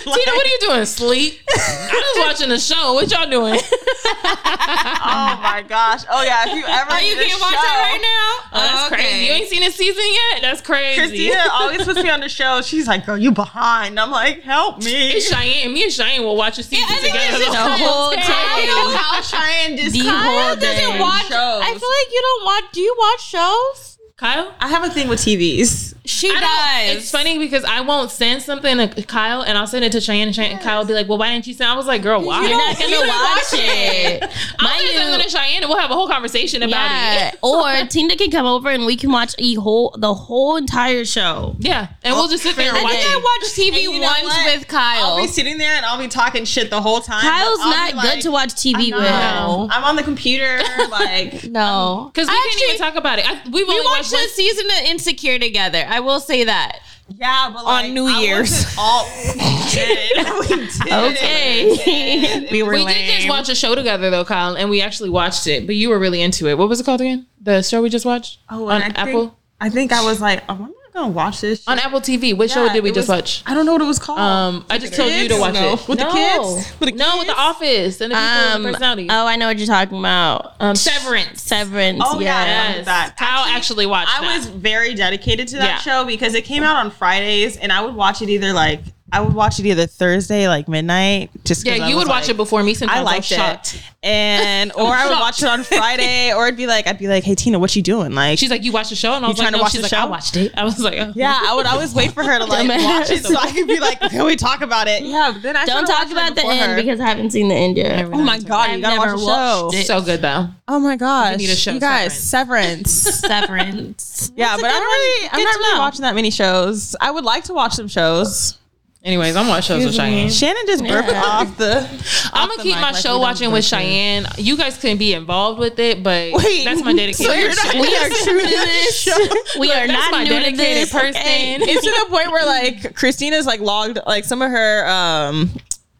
Tina, what are you doing? Sleep? I'm just watching the show. What y'all doing? oh my gosh. Oh yeah. If you ever Oh, you need can't watch show- that right now? Oh, that's okay. crazy. You ain't seen this season yet? That's crazy. Christina always puts me on the show. She's like, "Girl, you behind." I'm like, "Help me." Cheyenne, me and Cheyenne will watch a season I think together. The whole day. How Cheyenne just The whole doesn't watch. I feel like you don't watch. Do you watch shows? Kyle? I have a thing with TVs. She I does. it's funny because I won't send something to Kyle and I'll send it to Cheyenne and Cheyenne, Kyle will be like, well, why didn't you send? I was like, girl, why? You're not gonna watch it. I'll Mind send you- something to Cheyenne and we'll have a whole conversation about Yeah. it. or Tina can come over and we can watch a whole the whole entire show. Yeah. And we'll just sit there and I watch think I watch TV you know once what? with Kyle. I'll be sitting there and I'll be talking shit the whole time. Kyle's not be good like, to watch TV with. not. I'm on the computer, like no, Because we I can't actually- even talk about it. I, we've We only watched watched a season of Insecure together. I will say that. yeah, but like, New I Year's. wasn't All we did. Okay. We were We did just watch a show together though, Kyle, and we actually watched it. But you were really into it. What was it called again? The show we just watched Oh, on I Apple. Think, I think I was like, oh, I'm not gonna watch this. Shit. on Apple TV. What show did we just was- watch? I don't know what it was called. Um, I just told you to watch No. it With the kids? With the No, with the? Office and the people and Um, the personality. oh, I know what you're talking about. um, Severance. Severance. Oh, yeah, I yeah. that. Kyle actually watched it. I that. was very dedicated to that Yeah. show because it came out on Fridays, and I would watch it either like I would watch it either Thursday, like midnight, just 'cause yeah, you was would watch it before me. Sometimes I I liked it, shocked. and or I would shocked. watch it on Friday, or it'd be like I'd be like, "Hey Tina, what you doing?" Like She's like, "You watched the show?" And I was trying like, to "No." watch She's the like, "I watched it." I was like, oh. Yeah, I would always wait for her to like watch it so I could be like, "Can we talk about it?" Yeah, but then I Don't talk about the end her. because I haven't seen the end yet. Oh my god, you I've gotta watch never the show. watched it. so good though. Oh my gosh, need a show, you guys, Severance. Severance. yeah, but I'm really, I'm not really watching that many shows. I would like to watch some shows. Anyways, I'm watching shows with Cheyenne. Shanan just burped Yeah. off the. I'm gonna keep my show watching with Cheyenne. You guys can be involved with it, but Wait, that's my dedication. so not- We are true to this. Show. We are not my dedicated this. person. it's to the point where like Christina's like logged like some of her um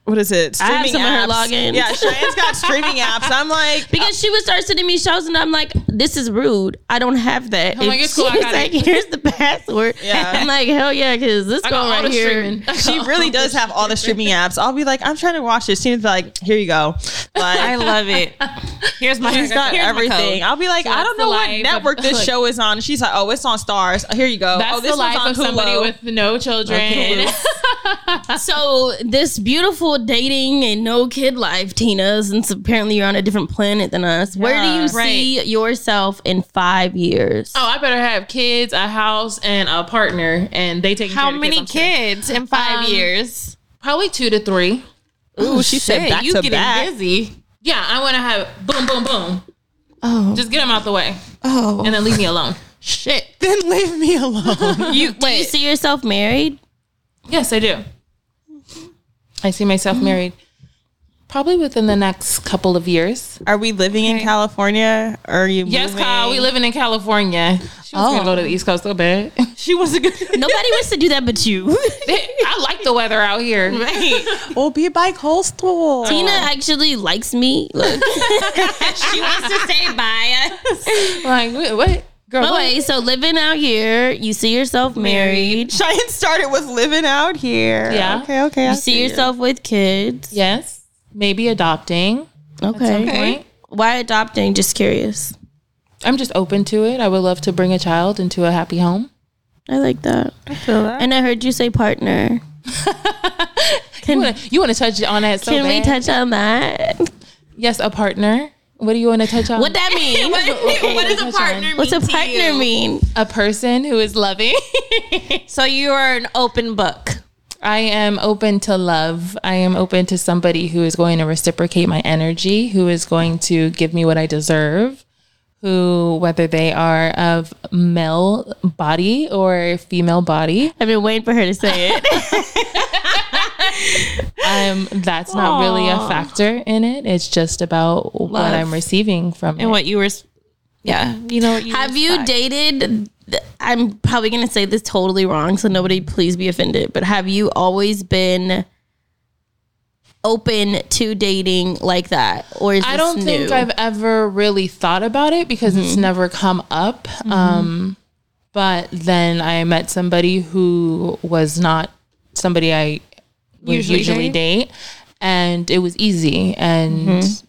what is it I have streaming some of her apps. Yeah, Cheyenne's got streaming apps. I'm like Because she would start sending me shows, and I'm like, "This is rude. I don't have that." I'm like, "It's cool, I got like, it." "Here's the password." Yeah. I'm like, "Hell yeah!" Because this I girl got all right the here. she really does have all the streaming apps. I'll be like, I'm trying to watch this. She's like, here you go. I love it. Here's my. she's got here's everything. I'll be like, I don't know what network of- this like- show is on. She's like, oh, it's on Starz. Here you go. That's oh, this the life on of somebody with no children. So this beautiful dating and no kid life, Tina, since apparently you're on a different planet than us. Where do you Yeah. see yourself in five years? oh, I better have kids, a house, and a partner, and they take How care of the many kids. Kids in five Um, years? Probably two to three. Ooh, she said back you to getting back. busy. Yeah, I want to have boom, boom, boom. Oh, Just get them out the way, oh, and then leave me alone. shit. Then leave me alone. You Do you see yourself married? Yes, I do. I see myself married probably within the next couple of years. Are we living in California? Or are you? Yes, moving? Kyle, we living in California. She was gonna go to the oh. East Coast so bad. She wasn't good. Nobody wants to do that but you. I like the weather out here. We'll be by coastal. Tina actually likes me. Look. she wants to stay by us. Like what? what? Girl, what? Okay, so living out here, you see yourself married. Cheyenne started with living out here. Yeah. Okay. Okay. I You see yourself with kids. Yes, maybe adopting. Okay. Point. Why adopting? Just curious. I'm just open to it. I would love to bring a child into a happy home. I like that. I feel that. And I heard you say partner. You wanna, you want to touch on that? So Can we touch on that? Yes, a partner. What do you want to touch on? What that mean? what does a partner mean? What's a to partner you? mean? a person who is loving. So you are an open book. I am open to love. I am open to somebody who is going to reciprocate my energy, who is going to give me what I deserve, who, whether they are of male body or female body, I've been waiting for her to say it. um, that's not really a factor in it. It's just about what I'm receiving from And it. what you were, yeah, you know you Have you dated? I'm probably going to say this totally wrong, so nobody please be offended. But have you always been open to dating like that, or is I don't new? think I've ever really thought about it because it's mm-hmm. never come up. Mm-hmm. Um, but then I met somebody who was not somebody I Usually usually, date. and it was easy, and it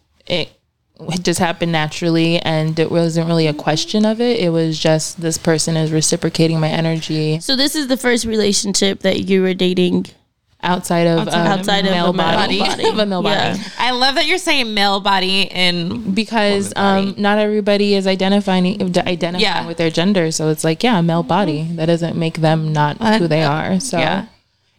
just happened naturally, and it wasn't really a question of it. It was just this person is reciprocating my energy. So this is the first relationship that you were dating. outside of Outside- a outside of male a male body, body. of a male Yeah. body. I love that you're saying male body and because um, not everybody is identifying identifying Yeah. with their gender. So it's like, yeah, male body. That doesn't make them not who they are. So yeah.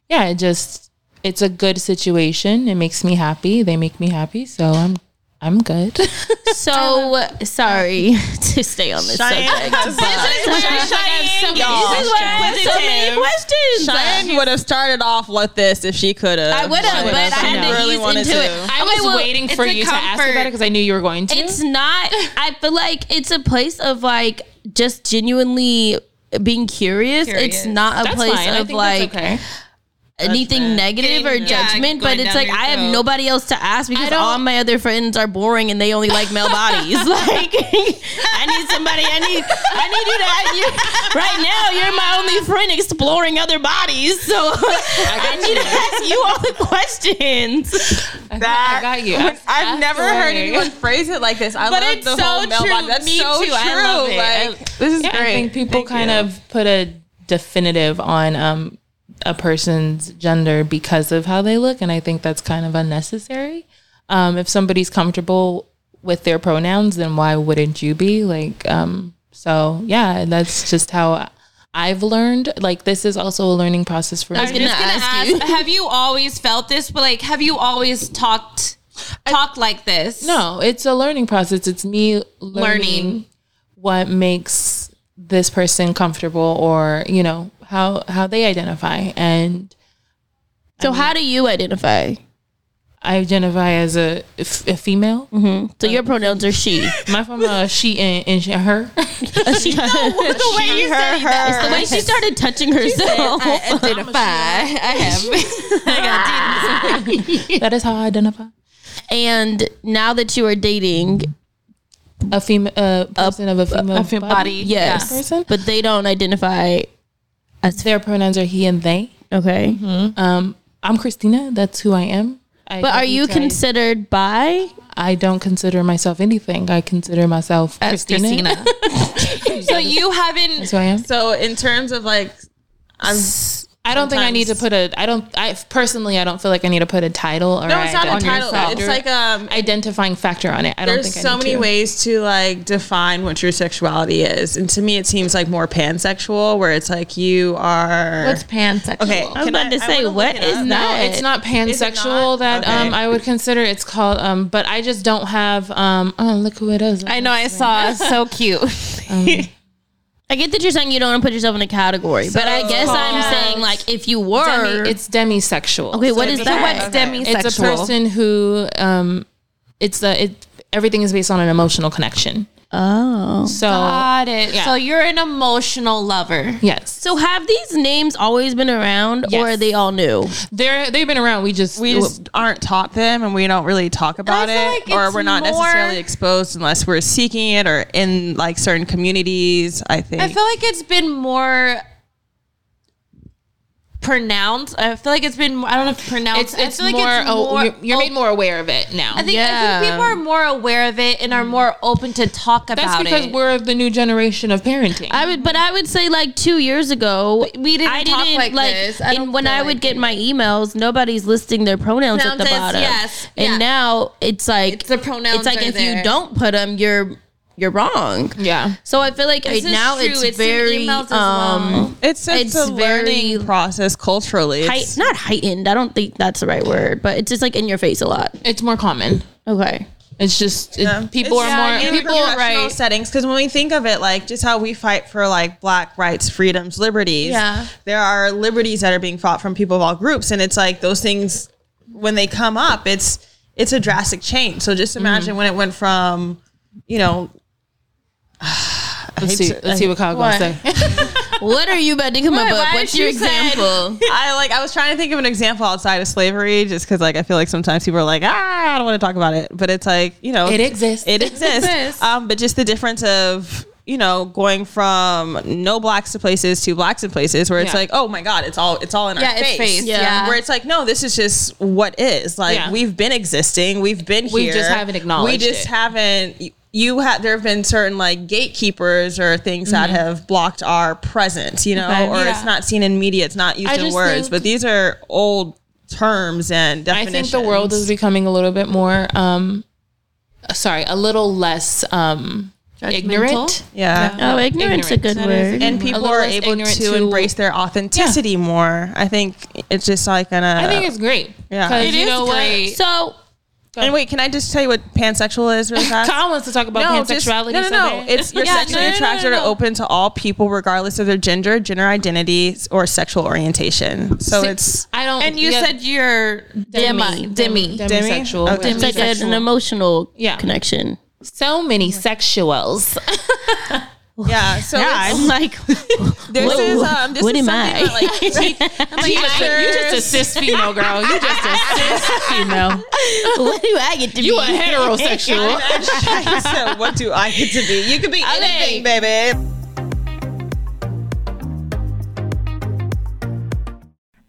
yeah. it just it's a good situation. It makes me happy. They make me happy. So I'm I'm good. So sorry to stay on this Cheyenne subject. has- Cheyenne, uh, y'all. This is why I have so many questions. Cheyenne would have started off with this if she could have. I would have, but I had to really ease wanted into to. it. I Okay, was well, waiting for a you to ask about it because I knew you were going to. It's not. I feel like it's a place of like just genuinely being curious. It's not a That's place fine. I of think like that's okay. Anything negative or Getting- yeah, judgment, but it's like your I have nobody else to ask because all my other friends are boring and they only like male bodies. like I need somebody. I need. I need you to. You, right now, you're my only friend exploring other bodies, so I, need to ask you all the questions. I got, I got you. Ask- I've ask never away. heard anyone phrase it like this. I But love it's the so whole male body. That's Me so too. true. I love it. Like this is Yeah, great. I think people Thank kind you. of put a definitive on um, a person's gender because of how they look, and I think that's kind of unnecessary. Um, if somebody's comfortable with their pronouns, then why wouldn't you be? Like, um, so yeah, that's just how I've learned. Like, this is also a learning process for me. I was me. gonna gonna ask ask, you. have you always felt this? But like, have you always talked talked like this? No, it's a learning process. It's me learning, Learning. what makes this person comfortable or, you know, how how they identify. And So how do you identify? I identify as a, a female. Mm-hmm. So your pronouns are she. My pronouns are she and, and she, her. she the way you said that. the way she started touching herself. identify. I have. that is how I identify. and now that you are dating, A female, uh, a person of a female, fem- body. yes, Person? but they don't identify as Their pronouns are he and they. okay. Um, I'm Christina. That's who I am. I But are you need considered bi? I don't consider myself anything. I consider myself As Christina. Christina. so you haven't. That's who I am. So in terms of like, I'm. I don't think I need to put a. I don't. I personally, I don't feel like I need to put a title or No, it's not a title. factor- It's like um. identifying factor on it. I don't There's think I so need many to. ways to like define what your sexuality is, and to me, it seems like more pansexual, where it's like you are. What's pansexual? okay? I was can about to say, wanna what look it is. No, it's not Is it pansexual not? that um I would consider. It's called um, but I just don't have um. Oh, look who it is. I know. I saw. So cute. I get that you're saying you don't want to put yourself in a category, but I guess I'm called- saying like if you were, Demi, it's demisexual. okay. What is that? what's demisexual? It's a person who um, it's the it. Everything is based on an emotional connection. Oh, So Got it. Yeah. So you're an emotional lover. yes, so have these names always been around, or are they all new? they're they've been around. We just we just aren't taught them and we don't really talk about it like or we're not more- necessarily exposed unless we're seeking it or in like certain communities i think I feel like it's been more pronounced. I feel like it's been. I don't know if pronounced. it's it's I feel more, like it's oh, more. you're, you're made more aware of it now. I think, I think people are more aware of it and are mm. more open to talk about it. That's because it. we're the new generation of parenting. I would, but I would say like two years ago, we didn't I talk didn't like this. I and when feel I like would get it. my emails, nobody's listing their pronouns at the Pronouns, bottom. yes, and yeah. now it's like It's the pronouns It's like are if you don't put them, you're you're wrong. yeah. So I feel like This right now true. it's, It's very emails as um well. it's, it's, it's a very learning process culturally height, It's- not heightened. I don't think that's the right word, but it's just like in your face a lot. It's more common. Okay. It's just it- people It's- are more in people professional right. settings because when we think of it like just how we fight for like black rights freedoms liberties Yeah. there are liberties that are being fought from people of all groups and it's like those things when they come up it's it's a drastic change so just imagine Mm-hmm. when it went from you know Let's see. to- Let's see what Kyle gonna say. What are you about to come up with? What's your you say- example? I like I was trying to think of an example outside of slavery just because like I feel like sometimes people are like ah I don't want to talk about it but it's like you know It exists. it exists exists. um but just the difference of you know going from no blacks to places to blacks in places where it's Yeah. like oh my god it's all it's all in Yeah, our it's face face, Yeah. yeah. where it's like no this is just what is like Yeah. we've been existing we've been here We just haven't acknowledged we just it. haven't you have there have been certain like gatekeepers or things that have blocked our presence you know Okay. or Yeah. it's not seen in media it's not used I in words think- but these are old terms and definitions. I think the world is becoming a little bit more, um, sorry, a little less um, ignorant. yeah. Oh, ignorance a good word. And people are able to, to- embrace their authenticity more. I think it's just like gonna. I think it's great. Yeah. It you is know great. so and wait, can I just tell you what pansexual is really fast? Kyle wants to talk about no, just, pansexuality. no, no, so no. bad. It's you're Yeah, sexually no, no, no, attracted no, or open to all people, regardless of their gender, gender identity, or sexual orientation. So See, it's I don't. And you yeah, said you're demi, demi. demisexual. Okay. it's like a- an emotional Yeah. connection. So many sexuals. yeah. So Yeah, it's, I'm like, this what- is um this what is am something I? that, like te- you, just, you just a cis female girl. You just a cis female. what do I get to You be? You a heterosexual. so what do I get to be? You could be anything, baby.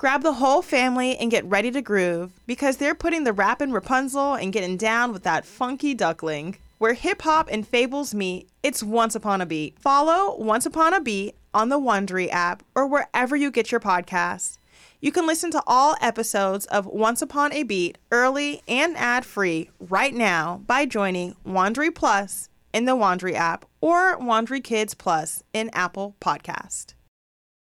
Grab the whole family and get ready to groove because they're putting the rappin' Rapunzel and getting down with that funky duckling. Where hip hop and fables meet, it's Once Upon a Beat. Follow Once Upon a Beat on the Wondery app or wherever you get your podcasts. You can listen to all episodes of Once Upon a Beat early and ad free right now by joining Wondery Plus in the Wondery app or Wondery Kids Plus in Apple Podcast.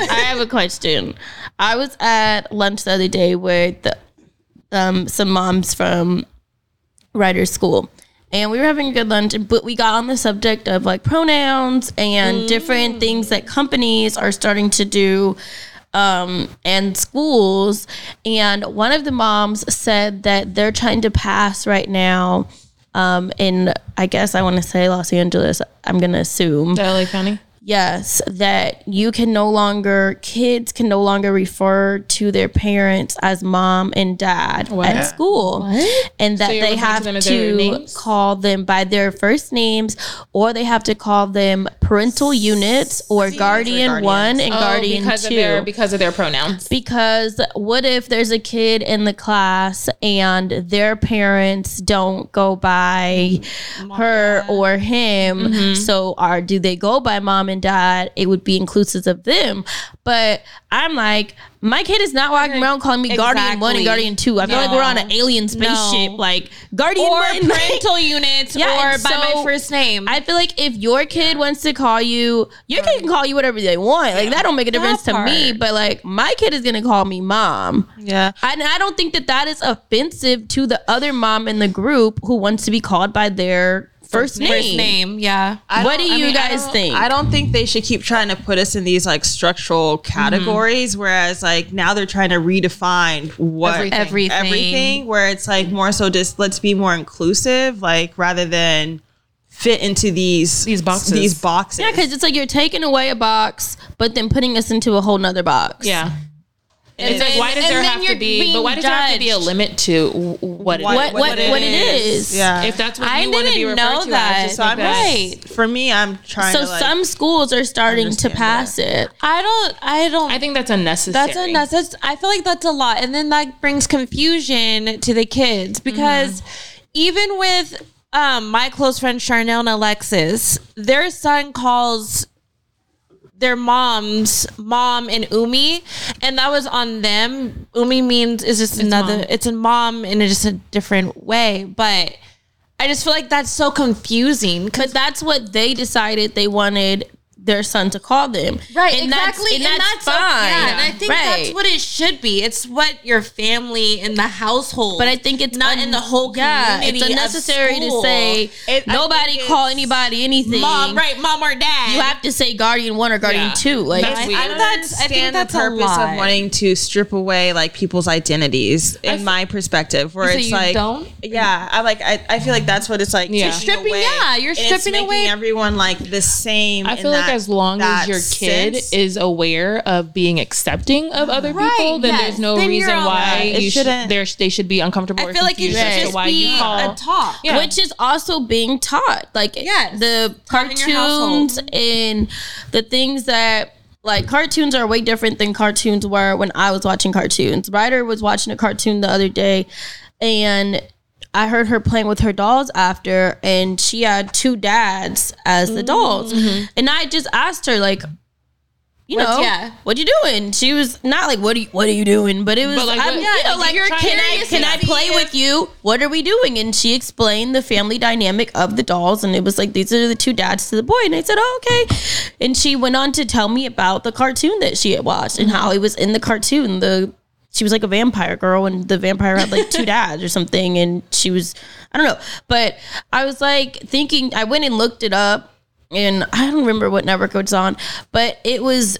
I have a question. I was at lunch the other day with the, um, some moms from Ryder's school. And we were having a good lunch, but we got on the subject of like pronouns and different things that companies are starting to do um, and schools. And one of the moms said that they're trying to pass right now um, in, I guess I want to say Los Angeles, I'm going to assume. LA County. Yes, that you can no longer, kids can no longer refer to their parents as mom and dad at school. And that you're they to have their to call them by their first names or they have to call them parental units or guardian one and guardian Oh, because two of their because of their pronouns. because what if there's a kid in the class and their parents don't go by her or him? Mm-hmm. so are do they go by mom and dad it would be inclusive of them but i'm like my kid is not walking around calling me guardian one and guardian two i feel like we're on an alien spaceship No. like guardian Or one parental units Yeah, or and by my first name. I feel like if your kid wants to call you, your kid can call you whatever they want. Like that don't make a difference to me. But like my kid is gonna call me mom. Yeah. And I don't think that that is offensive to the other mom in the group who wants to be called by their first name. first name, yeah. What do I you mean, guys don't- think? I don't think they should keep trying to put us in these like structural mm-hmm. categories, whereas like now they're trying to redefine what Everything. Everything. everything, where it's like more so just let's be more inclusive, like rather than fit into these These boxes. These boxes. yeah, because it's like you're taking away a box, but then putting us into a whole nother box. Yeah. It's like why does and there then have to be? But why does there have to be a limit to what it What- is? What what what it is? yeah. If that's what I you want to be didn't referred know to that. as, so I'm that. Right. for me, I'm trying So to like, some schools are starting to understand pass it. I don't I don't I think that's unnecessary. That's unnecessary. I feel like that's a lot, and then that brings confusion to the kids because even with um, my close friends Charnel and Alexis, their son calls their mom's mom and Umi, and that was on them. Umi means is just another. mom. It's a mom in a, just a different way, but I just feel like that's so confusing. because that's what they decided they wanted their son to call them. Right, and exactly, That's, and, that's, fine. Yeah, and I think that's what it should be. It's what your family in the household, But I think it's not un- in the whole Yeah, community. it's of unnecessary to say It- nobody call anybody anything. mom, right? Mom or dad. You have to say guardian one or guardian Yeah. two. Like That's I, weird. I, I think that's. I think that's the purpose a lot. of wanting to strip away like people's identities in my perspective where So it's you like don't? yeah i like I, I feel like that's what it's like Yeah. You're stripping- away. yeah, you're And it's stripping away- everyone like the same I feel like that- as long as your kid sense. is aware of being accepting of other Right, people, then yes. there's no Then reason why alright. You shouldn't- should there they should be uncomfortable. I feel like you should just why be you call. a talk. Yeah. which is also being taught. Like Yes. the Taught in your cartoons and the things that like cartoons are way different than cartoons were when I was watching cartoons. Ryder was watching a cartoon the other day and I heard her playing with her dolls after and she had two dads as the dolls. And I just asked her like you What's- know, yeah. what you doing? She was not like, what are you, what are you doing? But it was, But, like, I'm, you know, like, you're can I, can I play with you? What are we doing? And she explained the family dynamic of the dolls, and it was like these are the two dads to the boy. And I said, oh, okay. And she went on to tell me about the cartoon that she had watched and how it was in the cartoon. The she was like a vampire girl, and the vampire had like two dads or something, and she was, I don't know, but I was like thinking. I went and looked it up. And I don't remember what network it was on, but it was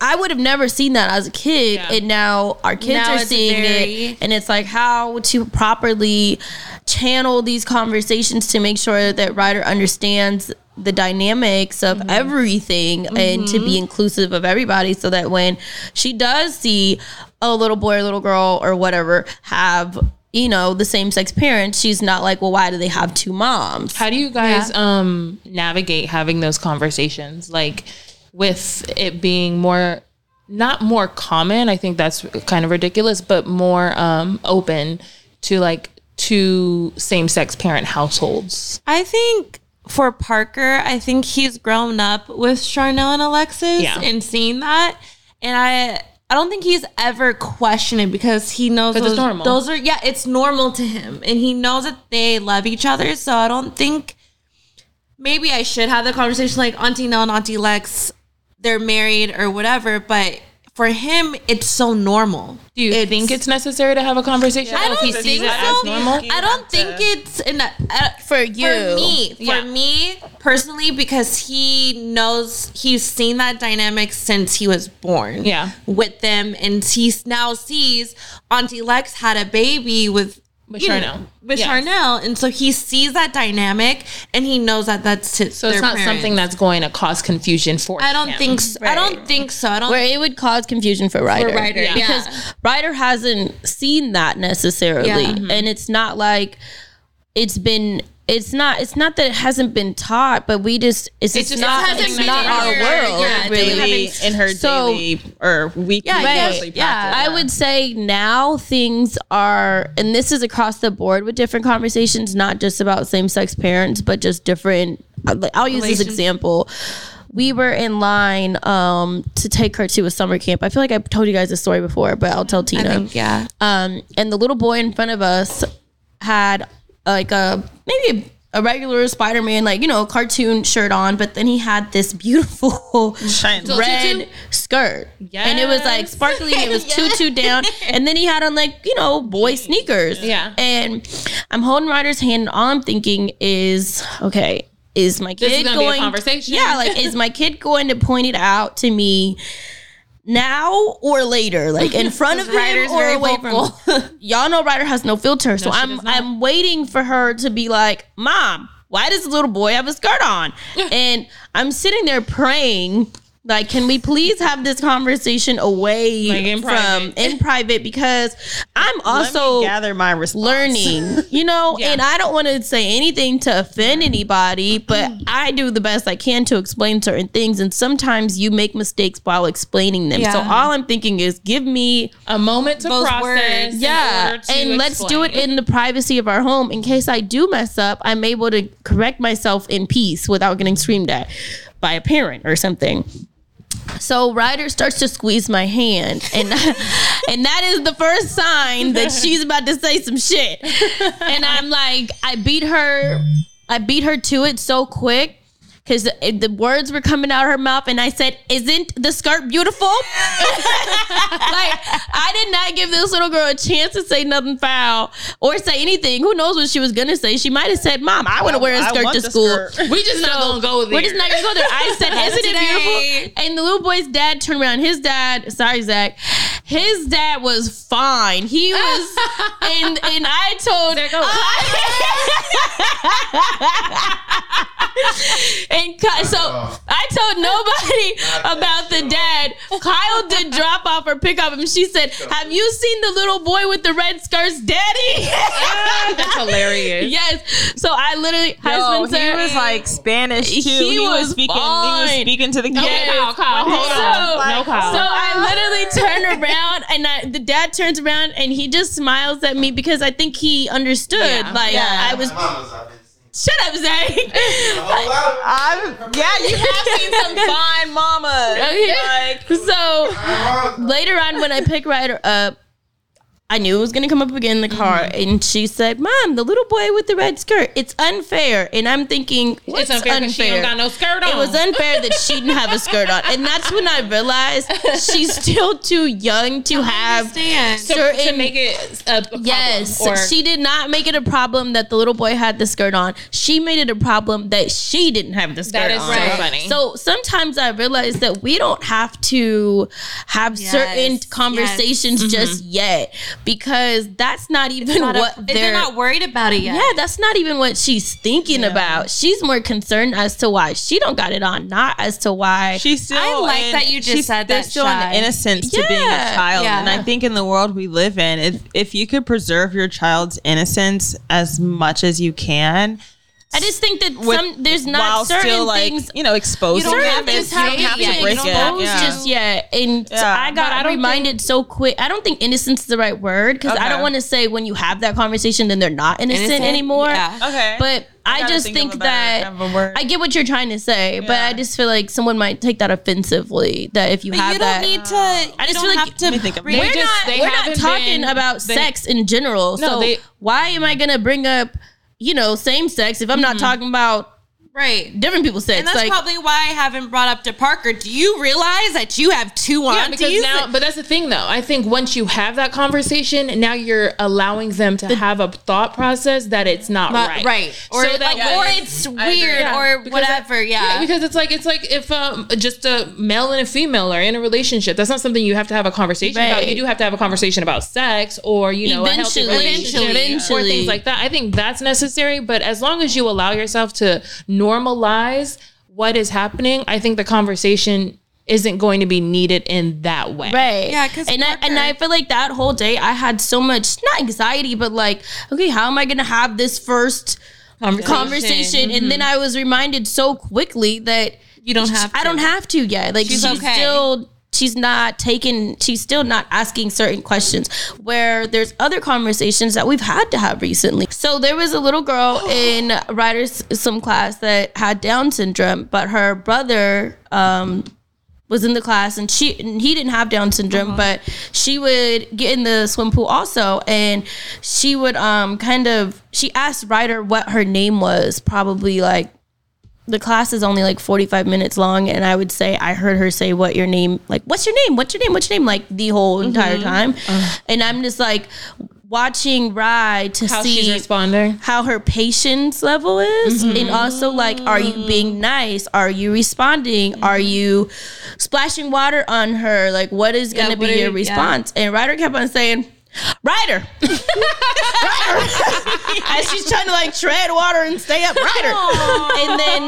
I would have never seen that as a kid, Yeah. and now our kids Now are seeing very- it, and it's like how to properly channel these conversations to make sure that Ryder understands the dynamics of everything and to be inclusive of everybody, so that when she does see a little boy or little girl or whatever have you know the same sex parents, she's not like, well, why do they have two moms? How do you guys um navigate having those conversations? Like with it being more not more common, I think that's kind of ridiculous, but more um open to like two same sex parent households. I think for Parker, I think he's grown up with Charnel and Alexis Yeah. and seeing that. And I I don't think he's ever questioned it because he knows those, normal. those are yeah, it's normal to him. And he knows that they love each other. So I don't think maybe I should have the conversation like Auntie Nell and Auntie Lex, they're married or whatever, but for him it's so normal. Do you think it's necessary to have a conversation? I don't he think it so. normal? I don't think it's in a, uh, For you. For me, for Yeah. me personally, because he knows he's seen that dynamic since he was born. Yeah. with them, and he now sees Auntie Lex had a baby with. With you know, Charnel. with Yes. Charnel, and so he sees that dynamic, and he knows that that's his. So it's not parents. something that's going to cause confusion for I don't him. think. So. I don't think so. I don't. where it would cause confusion for Ryder. Ryder, yeah. Because Ryder hasn't seen that necessarily. Yeah. And it's not like it's been it's not it's not that it hasn't been taught, but we just it's, just just not it's not our world. yeah, really. in her So- daily or weekly Yeah, Right. yeah. I would say now things are, and this is across the board with different conversations, not just about same sex parents, but just different. I'll use this example. We were in line um, to take her to a summer camp. I feel like I've told you guys this story before, but I'll tell Tina. think yeah. Um, and the little boy in front of us had like a maybe a, a regular Spider-Man, like you know, cartoon shirt on, but then he had this beautiful Shine. red skirt, and it was like sparkly. and It was tutu down, and then he had on like you know boy sneakers. Yeah. and I'm holding Ryder's hand. and All I'm thinking is, okay, is my kid This is gonna be a conversation. Yeah, like is my kid going to point it out to me? Now or later, like in front of him or away vocal. from y'all know Ryder has no filter, so I'm. I'm waiting for her to be like, "Mom, why does the little boy have a skirt on?" and I'm sitting there praying Like, can we please have this conversation away Like in from private. in private? Because I'm also gather my response. learning, you know, and I don't want to say anything to offend anybody, but mm. I do the best I can to explain certain things. And sometimes you make mistakes while explaining them. So all I'm thinking is give me A moment to process. words. yeah, and let's do it in the privacy of our home. In case I do mess up, I'm able to correct myself in peace without getting screamed at by a parent or something. So Ryder starts to squeeze my hand, and and that is the first sign that she's about to say some shit. And I'm like, I beat her, I beat her to it so quick. Because the, the words were coming out of her mouth, and I said, "Isn't the skirt beautiful?" like I did not give this little girl a chance to say nothing foul or say anything. Who knows what she was gonna say? She might have said, "Mom, I want to wear a skirt to school." skirt. We just not gonna go there. We're just not gonna go there. I said, "Isn't it beautiful?" And the little boy's dad turned around. His dad, sorry, Zach. His dad was fine. He was, and and I told. And Ky- so I told nobody about the dad. Kyle did drop off or pick up him. She said, "Have you seen the little boy with the red skirts, Daddy?" That's hilarious. yes. So I literally, Yo, husband, he sir, was like Spanish too. He He, was was, speaking. He was speaking to the No, kids. Kyle, Kyle, hold So- on. No, Kyle. So I literally turn around and I, the dad turns around and he just smiles at me because I think he understood. Yeah. Like Yeah. I was. Shut up, Zach. I'm, yeah, you have seen some fine mamas. Like, so uh, later on, when I pick Ryder up, I knew it was gonna come up again in the car, Mm-hmm. and she said, "Mom, the little boy with the red skirt. It's unfair." And I'm thinking, "What's It's unfair because she don't got no skirt on. It was unfair that she didn't have a skirt on, and that's when I realized she's still too young to have understand. certain to make it a, a problem, Yes, or she did not make it a problem that the little boy had the skirt on. She made it a problem that she didn't have the skirt That is on. so funny. So sometimes I realize that we don't have to have certain Yes, conversations just yet because that's not even Not a- what they're, they're not worried about it yet. yeah, that's not even what she's thinking about. She's more concerned as to why she don't got it on, not as to why she's still. I like in- that you just she's- said there's that, still Shai. an innocence to being a child, yeah. and I think in the world we live in, if if you could preserve your child's innocence as much as you can, I just think that with- some there's not while certain still like things you know exposing don't have to you don't it have yet. to You break don't it. exposed Yeah. just yet. And so Yeah. I got I don't reminded so quick. I don't think innocence is the right word because I don't want to say when you have that conversation, then they're not innocent, Innocent? anymore. Yeah. Okay. But I, gotta just think think, that kind of a word. I get what you're trying to say, but I just feel like someone might take that offensively. That if you But have you don't that, need to. I just feel like to. Let me think of we're just- not they we're haven't talking been- about they- sex in general. No, so they- why am I gonna bring up you know same sex. If I'm not mm-hmm. talking about right. different people sex? And that's like probably why I haven't brought up to Parker. Do you realize that you have two Yeah, because now, but that's the thing though. I think once you have that conversation, now you're allowing them to have a thought process that it's not Not- right. right. Or, So that- like, or it's weird Yeah, or whatever. that- yeah. because it's like it's like if um just a male and a female are in a relationship, that's not something you have to have a conversation about. You do have to have a conversation about sex or you know Eventually. relationship Eventually. or things like that. I think that's necessary. But as long as you allow yourself to normalize what is happening, I think the conversation isn't going to be needed in that way. Right. Yeah, 'cause and I, and I feel like that whole day I had so much not anxiety, but like, okay, how am I gonna have this first conversation? And then mm-hmm. I was reminded so quickly that You don't have to. I don't have to yet. Like She's she's, okay. still she's not taking she's still not asking certain questions where there's other conversations that we've had to have recently. So there was a little girl in Ryder's some class that had down syndrome but her brother um was in the class and she and he didn't have down syndrome but she would get in the swim pool also. And she would um kind of she asked Ryder what her name was probably like the class is only like 45 minutes long and i would say i heard her say what your name like what's your name? What's your name? What's your name? Like the whole mm-hmm. entire time. And i'm just like watching Rye to How see responding. how her patience level is mm-hmm. and also like are you being nice? Are you responding? Mm-hmm. Are you splashing water on her? Like what is gonna what be your you- response? And Ryder kept on saying Ryder. Ryder. As she's trying to like tread water and stay up, Ryder. And then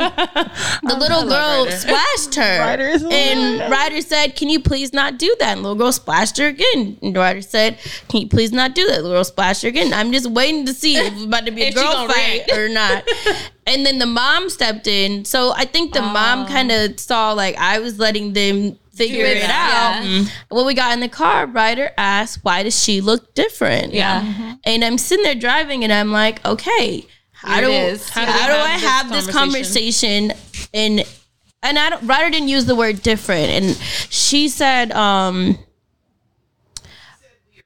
the little girl splashed her. Ryder is and Ryder said, Can you please not do that? And little girl splashed her again. And Ryder said, Can you please not do that? Little girl splashed her again. I'm just waiting to see if it's about to be a girl gonna fight react. or not. And then the mom stepped in. So I think the mom kind of saw like I was letting them figure it, it out. out. When we got in the car, Ryder asked, "Why does she look different?" Yeah. And I'm sitting there driving, and I'm like, "Okay, how Here do, it is. how, How do we do I have this have this conversation?" And and I don't. Ryder didn't use the word different, and she said, um.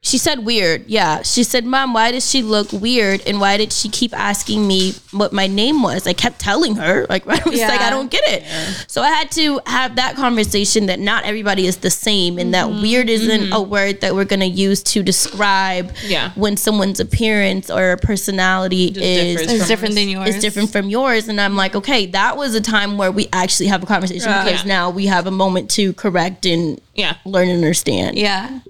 She said weird. Yeah. She said, Mom, why does she look weird? And why did she keep asking me what my name was? I kept telling her. Like, I was like, I don't get it. So I had to have that conversation that not everybody is the same and that mm-hmm. weird isn't mm-hmm. a word that we're going to use to describe Yeah. when someone's appearance or personality Just is differs different than yours. It's different from yours. And I'm like, okay, that was a time where we actually have a conversation because Yeah. now we have a moment to correct and Yeah. learn and understand. Yeah.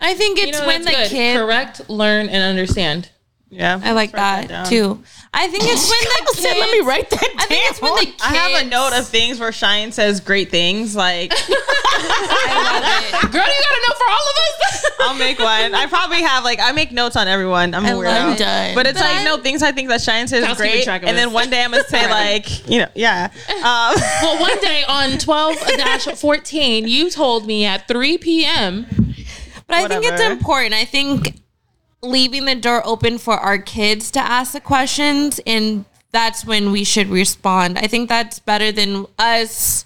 I think it's You know, when the that's good. kid. Correct, learn, and understand. Yeah. I like Write that, too. I think it's when the kids. Said, Let me write that I think it's when the kids. I have a note of things where Cheyenne says great things. Like I love it. Girl, you gotta know for all of us. I'll make one. I probably have like I make notes on everyone. I'm a I weirdo. love it. Done. But it's But like I- no things I think that Cheyenne says is Kyle's keeping great, track of and then one day I'm gonna say like you know yeah. Um, well, one day on 12 14, you told me at 3 p.m. But I think it's important. I think leaving the door open for our kids to ask the questions and that's when we should respond. I think that's better than us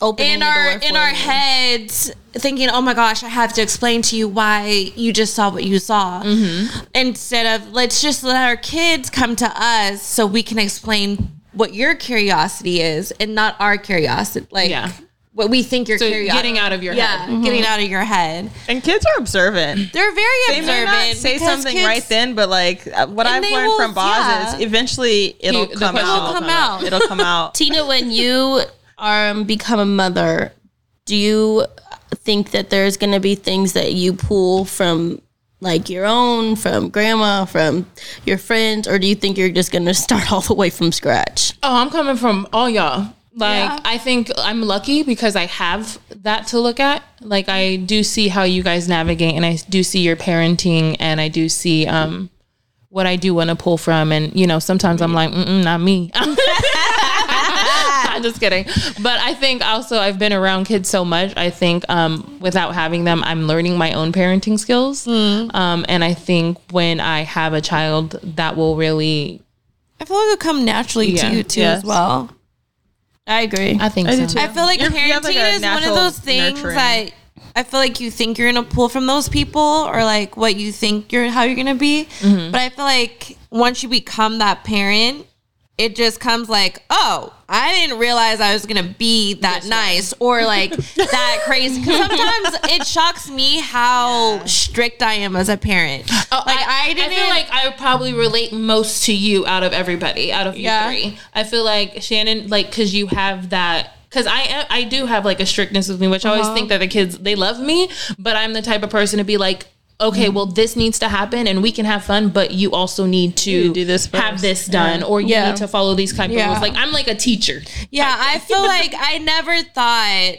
Opening in the our door for in our them. heads thinking, "Oh my gosh, I have to explain to you why you just saw what you saw." Mm-hmm. Instead of let's just let our kids come to us so we can explain what your curiosity is and not our curiosity. Like Yeah. What we think your So curiosity. getting out of your yeah, head. getting out of your head. and kids are observant. They're very They may observant. not say something kids- right then, but like uh, what I've learned will- from Boz yeah. is eventually it'll the come question out. will come out. It'll come out. Tina, when you um become a mother, do you think that there's gonna be things that you pull from like your own, from grandma, from your friends, or do you think you're just gonna start all the way from scratch? Oh, I'm coming from all y'all. Like, Yeah. I think I'm lucky because I have that to look at. Like, I do see how you guys navigate, and I do see your parenting, and I do see um what I do want to pull from. And you know, sometimes I'm like, not me. I'm just kidding. But I think also I've been around kids so much. I think um, without having them, I'm learning my own parenting skills. Um, and I think when I have a child, that will really. I feel like it'll come naturally Yeah. to you too Yes. as well. I agree. I think I do so. too. I feel like You're- you have, parenting like, a is one of natural those things nurturing. that I feel like you think you're gonna pull from those people or like what you think you're how you're gonna be. Mm-hmm. But I feel like once you become that parent, it just comes like, oh, I didn't realize I was gonna be that nice or like that crazy. Because sometimes it shocks me how strict I am as a parent. Oh, like I, I didn't. feel like I probably relate most to you out of everybody, out of you Yeah. three. I feel like Shanan, like, because you have that. Because I am- I do have like a strictness with me, which I always Uh-huh. think that the kids they love me, but I'm the type of person to be like, okay, Mm-hmm. well this needs to happen and we can have fun, but you also need to do this have this done, or you Yeah. need to follow these type of Yeah. rules. Like I'm like a teacher. Yeah, I feel like I never thought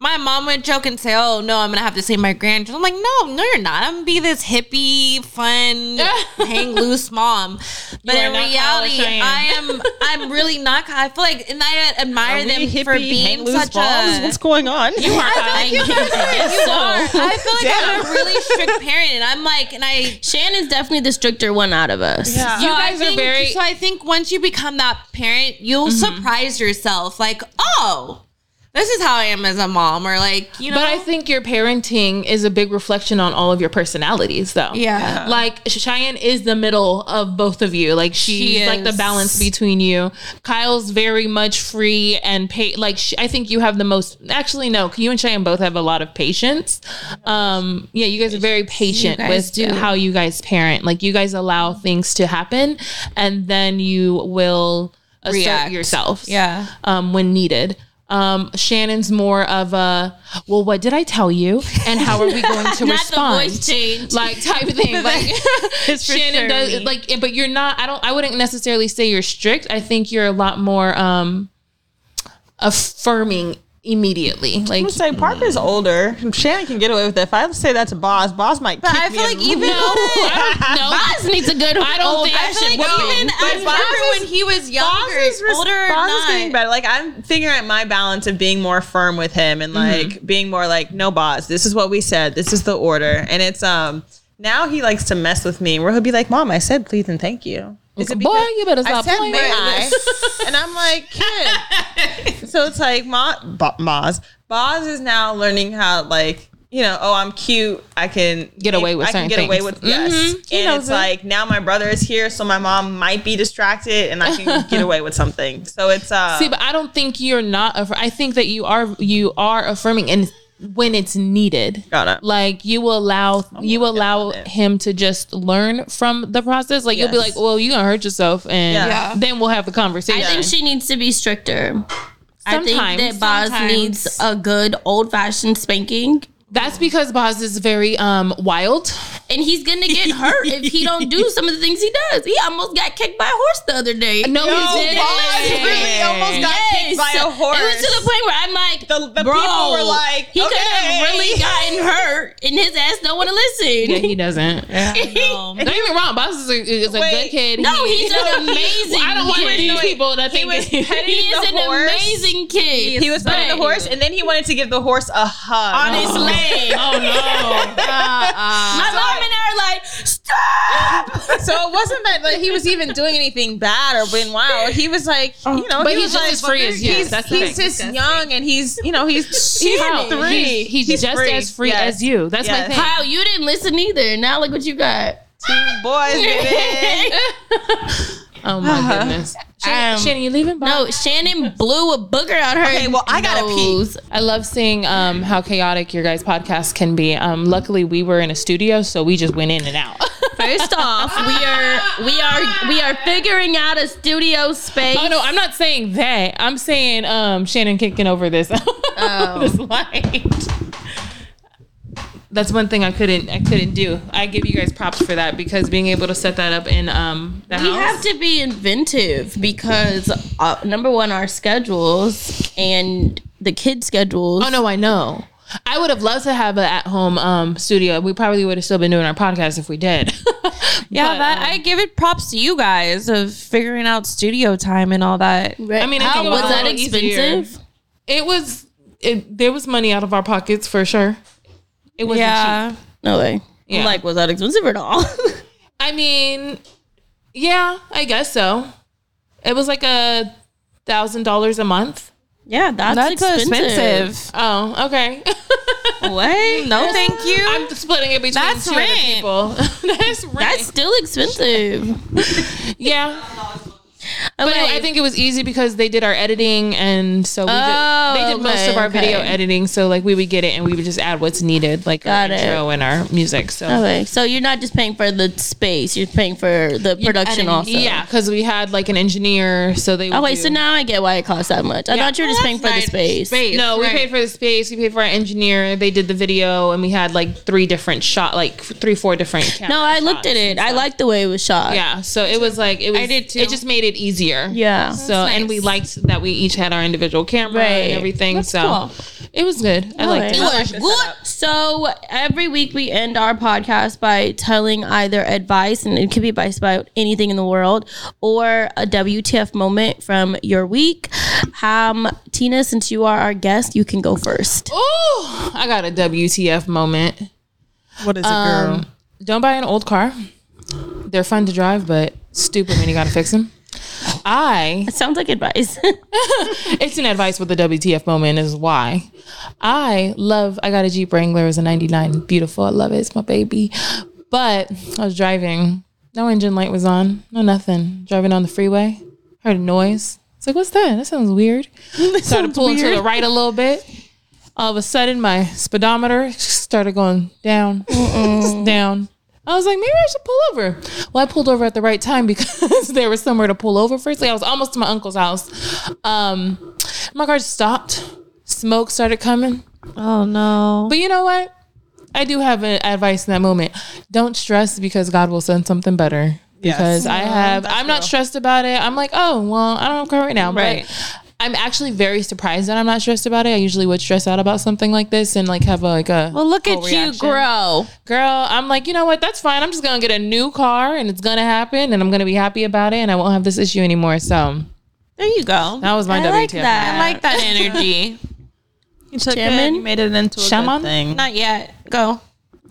my mom would joke and say, "Oh no, I'm gonna have to save my grandchildren." I'm like, "No, no, you're not. I'm gonna be this hippie, fun, hang loose mom." But in reality, I am. I'm really not. I feel like, and I admire them we for hippie, hang being loose such bombs? a. What's going on? You are Kyle. you are. I feel like I'm a really strict parent, and I'm like, and I Shanan's definitely the stricter one out of us. Yeah. You so guys I are very- So I think once you become that parent, you'll mm-hmm. surprise yourself. Like, oh, this is how I am as a mom, or like, you know. But I think your parenting is a big reflection on all of your personalities, though. Yeah. Like Cheyenne is the middle of both of you. Like she's She like the balance between you. Kyle's very much free and pay. Like sh I think you have the most. Actually, no. You and Cheyenne both have a lot of patience. Um, yeah, you guys are very patient with do. how you guys parent. Like you guys allow things to happen, and then you will assert React. yourselves. Yeah. Um, when needed. Um, Shanan's more of a, well, what did I tell you, and how are we going to respond? the voice change. like type of thing. Like Shanan sure does, me. like, but you're not. I don't. I wouldn't necessarily say you're strict. I think you're a lot more um affirming immediately. Like I'm say Parker's older. Shanan can get away with it. If I say that to Boz, Boz might. But kick I feel in like even no, Boz needs a good I don't old think- I fashioned feel like whooping. even as Parker when he was younger, Boz is, res- older or Boz is getting better. Like I'm figuring out my balance of being more firm with him and like being more like, no, Boz, this is what we said. This is the order. And it's um now he likes to mess with me where he'll be like, Mom, I said please and thank you. Is it Boy, you better I stop said playing may I? and I'm like, kid. so it's like Ma, Moz. Boz is now learning how like you know, oh, I'm cute. I can Get away with I can get away with yes. Mhm. And it's it. like now my brother is here, so my mom might be distracted, and I can get away with something. So it's uh, See, but I don't think you're not. I think that you are. You are affirming, and when it's needed, Got it. like you will allow you allow him to just learn from the process. Like you'll be like, "Well, you're gonna hurt yourself," and Yeah. Yeah. then we'll have the conversation. I think she needs to be stricter. I think that Boz needs a good old fashioned spanking. That's because Boz is very um wild. And he's gonna get hurt if he don't do some of the things he does. He almost got kicked by a horse the other day. No, Yo, he didn't. Boz really almost got kicked by a horse. It was to the point where I'm like, The- the bro, people were like, he could have really gotten hurt, and his ass don't want to listen. Yeah, he doesn't. Don't get me wrong. Boz is a, is a good kid. No, He- he's an amazing I don't want kid. these people to think was petting He is an horse. amazing kid. He was petting the horse, and then he wanted to give the horse a hug on his leg. Oh no! Uh-uh. My mom and I are like, stop. So it wasn't that like, he was even doing anything bad or being wild. He was like, oh, you know, But he he's just like, as free as you. He's, That's the he's thing. just young and he's, you know, he's he's How? three. He's, he's just free. as free Yes. as you. That's Yes. my thing. Kyle, you didn't listen either. Now look what you got. Two boys, baby. Oh my goodness. Shanan, Um, Shanan, you leaving? Bob? No, Shanan blew a booger out her. Okay, well, I gotta pee. I love seeing um, how chaotic your guys' podcast can be. Um, luckily, we were in a studio, so we just went in and out. First off, we are we are we are figuring out a studio space. oh no, I'm not saying that. I'm saying um, Shanan kicking over this oh. this light. That's one thing I couldn't I couldn't do. I give you guys props for that because being able to set that up in um the we house. have to be inventive because uh, number one, our schedules and the kids' schedules. Oh no, I know. I would have loved to have an at-home um, studio. We probably would have still been doing our podcast if we did. Yeah, But, that um, I give it props to you guys of figuring out studio time and all that. Right. I mean, I How think it was was that little easier. expensive? It was. It, there was money out of our pockets for sure. It was Yeah. cheap. No way. Yeah. Like, was that expensive at all? I mean, yeah, I guess so. It was like a thousand dollars a month. yeah, that's, That's expensive. expensive. Oh, okay. What? No, thank you. I'm splitting it between That's two other rent. people. That's rent. That's still expensive. yeah. But Okay. I think it was easy because they did our editing, and so we Oh, did, they did most of oh, our video editing. So like we would get it, and we would just add what's needed, like Got our it. intro and our music. So Okay, so you're not just paying for the space; you're paying for the production also. Yeah, because we had like an engineer, so they. Would Okay, do- so now I get why it costs that much. I Yeah. thought you were just paying for the space. space. No, we paid for the space. We paid for our engineer. They did the video, and we had like three different shot, like three, four different. No, I looked at it. I liked the way it was shot. Yeah, so it was like it was. I did too. It just made it easier. Yeah. So and we liked that we each had our individual camera Right. and everything. That's so cool. it was good. I liked it. It was good. So every week we end our podcast by telling either advice, and it could be advice about anything in the world, or a WTF moment from your week. Um, Tina, since you are our guest, you can go first. Oh, I got a WTF moment. What is it, girl? Um, don't buy an old car. They're fun to drive, but stupid when you gotta fix them. I It sounds like advice. it's an advice with the WTF moment is why. I love I got a Jeep Wrangler, it's a 99. Beautiful. I love it. It's my baby. But I was driving. No engine light was on. No nothing. Driving on the freeway. Heard a noise. It's like, what's that? That sounds weird. Started pulling to the right a little bit. All of a sudden my speedometer started going down. down. I was like, maybe I should pull over. Well, I pulled over at the right time because there was somewhere to pull over Firstly, I was almost to my uncle's house. Um, My car stopped. Smoke started coming. Oh no. But you know what? I do have a, advice in that moment. Don't stress because God will send something better. Because I have, I'm not stressed about it. I'm like, oh well, I don't care right now. Right. But I'm actually very surprised that I'm not stressed about it. I usually would stress out about something like this and like have a, like a Well, look at full you reaction. grow. Girl, I'm like, you know what? That's fine. I'm just gonna get a new car and it's gonna happen and I'm gonna be happy about it and I won't have this issue anymore. So There you go. that was my I WTF. like that. I like that energy. You took Shaman? it. You made it into a Shaman? good thing. Not yet. Go.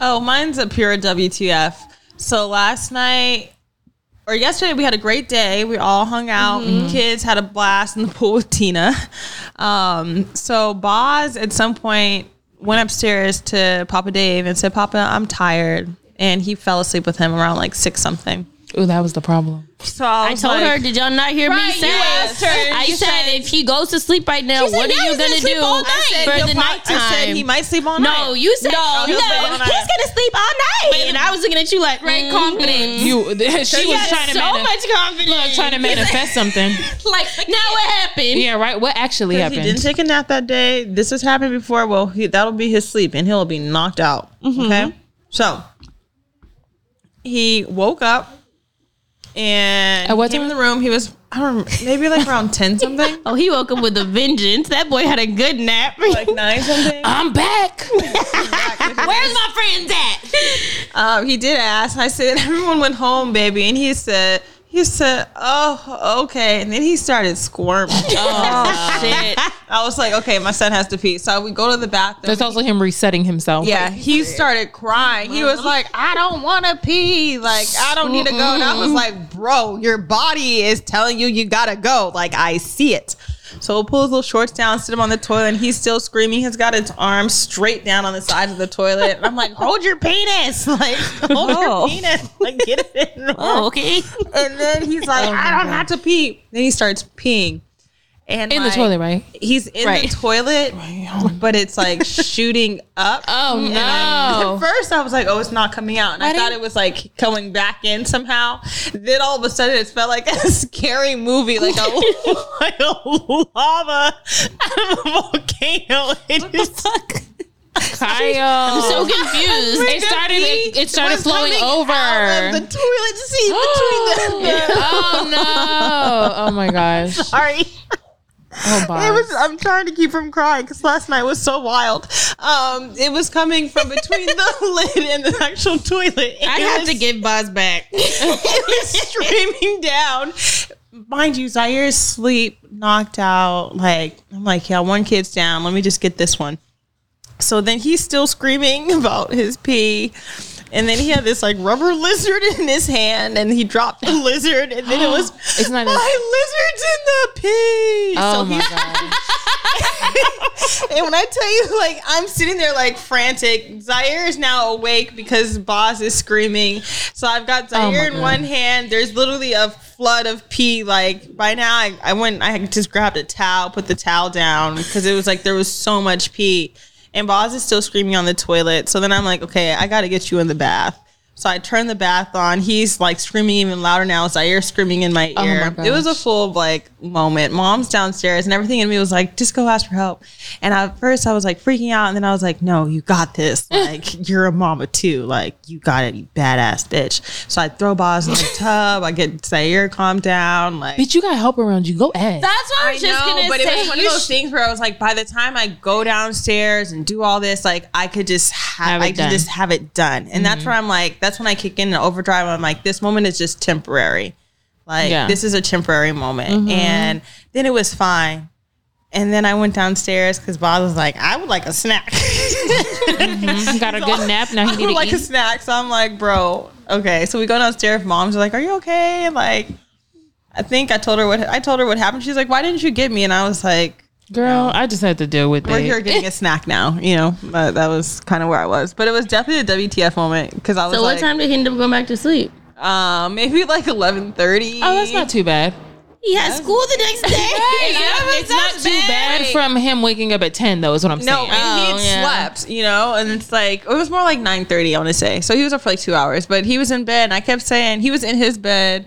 Oh, mine's a pure WTF. So last night or yesterday we had a great day. We all hung out. Kids had a blast in the pool with Tina. Um, so Boz at some point went upstairs to Papa Dave and said, "Papa, I'm tired." And he fell asleep with him around like six something. Ooh, that was the problem. So I, I told like- her, did y'all not hear me Right, say? you asked her. I You said, said- if he goes to sleep right now, said, what are you gonna gonna do all night." I for said, the "He'll nighttime? I said he might sleep all night. No, you said No, no. he'll sleep all night. He's gonna sleep all night, and I was looking at you like, Right mm, confidence. You she She was had trying to so mani- much confidence. look, trying to manifest something. Like Now what happened? Yeah, right. What actually Because he didn't take a nap that day. This has happened before. Well, he, that'll be his sleep, and he'll be knocked out. Okay, so he woke up and what came in the room. He was I don't remember, maybe like around ten something, Oh, he woke up with a vengeance. That boy had a good nap. like nine something. I'm back. Where's my friends at? Um, he did ask. I said everyone went home, baby, and he said. He said, "Oh, okay," and then he started squirming. Oh shit! I was like, "Okay, my son has to pee." So we go to the bathroom. That's also him resetting himself. Yeah, he started crying. He was like, I don't want to pee. Like, I don't need to go. And I was like, bro, your body is telling you you gotta go. Like, I see it. So we'll pull his little shorts down, sit him on the toilet, and he's still screaming. He's got his arms straight down on the side of the toilet. And I'm like, hold your penis. Like, hold your oh. penis. Like, get it in. Oh, okay. And then he's like, oh, I don't have to pee. Then he starts peeing. And In the toilet, right? He's in Right. the toilet, but it's like shooting up. Oh no! At no. first, I was like, "Oh, it's not coming out," and I thought it was like coming back in somehow. Then all of a sudden, it felt like a scary movie, like a like a lava out of a volcano. It just Kyle. I'm so confused. It started. It, it started was flowing over. out of the toilet seat between the. the oh no! Oh my gosh! sorry. Oh, It was. I'm trying to keep from crying because last night was so wild. Um, it was coming from between the lid and the actual toilet. I have was- to give Boz back. it was streaming down. Mind you, Zaire's sleep knocked out. Like I'm like, yeah, one kid's down. Let me just get this one. So then he's still screaming about his pee. And then he had this like rubber lizard in his hand, and he dropped the lizard, and then it was It's not my lizard's in the pee. Oh so my god! and when I tell you, like, I'm sitting there like frantic. Zaire is now awake because Boz is screaming. So I've got Oh Zaire in God. one hand. There's literally a flood of pee. Like by now, I, I went. I just grabbed a towel, put the towel down because it was like there was so much pee. And Boz is still screaming on the toilet. So then I'm like, okay, I got to get you in the bath. So I turn the bath on. He's like screaming even louder now. Zaire screaming in my Oh my ear. it was a full like moment. Mom's downstairs and everything in me was like, just go ask for help. And at first I was like freaking out, and then I was like, no, you got this. Like you're a mama too. Like you got it, you badass bitch. So I throw Boz in the tub. I get Zaire calm down. Like Bitch, you got help around you. Go ahead. That's what I was just gonna but say. it was one of those sh- things where I was like, by the time I go downstairs and do all this, like I could just have, Have I could done. just have it done. And that's mm-hmm. where I'm like, that's when I kick in the overdrive. I'm like, this moment is just temporary. Like Yeah. this is a temporary moment. Mm-hmm. And then it was fine. And then I went downstairs because Bob was like, I would like a snack. Mm-hmm. got a good nap. Now he would to like a snack. So I'm like, bro, okay. So we go downstairs. Mom's like, Are you okay? Like, I think I told her what I told her what happened. She's like, Why didn't you get me? And I was like, Girl, I just had to deal with we're it. here getting a snack now, you know. But that was kind of where I was. But it was definitely a WTF moment because I was So what like, time did he end up going back to sleep? Um, maybe like eleven thirty. oh, that's not too bad. He had school the next day. Yeah, it's not too bad from him waking up at ten, though. Is what I'm No, saying. and he had Oh, yeah. slept, you know, and it's like it was more like nine thirty. I want to say. So he was up for like two hours, but he was in bed. And I kept saying he was in his bed,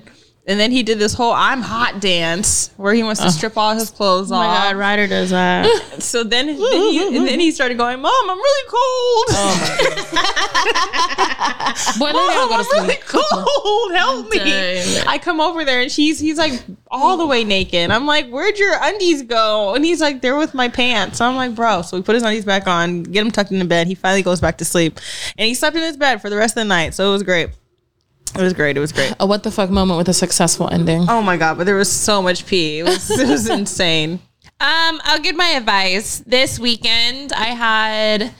And then he did this whole "I'm hot" dance where he wants to uh. strip all his clothes off. Oh my off. god, Ryder does that. So then, then he, and then he started going, "Mom, I'm really cold. Oh Boy, let me Mom, I'm really cold. Help me!" I come over there and she's he's like all the way naked. I'm like, "Where'd your undies go?" And he's like, "They're with my pants." So I'm like, "Bro." So we put his undies back on, get him tucked into bed. He finally goes back to sleep, and he slept in his bed for the rest of the night. So it was great. It was great. It was great. A what the fuck moment with a successful ending. Oh my god! But there was so much pee. It was it was insane. Um, I'll give my advice. This weekend, I had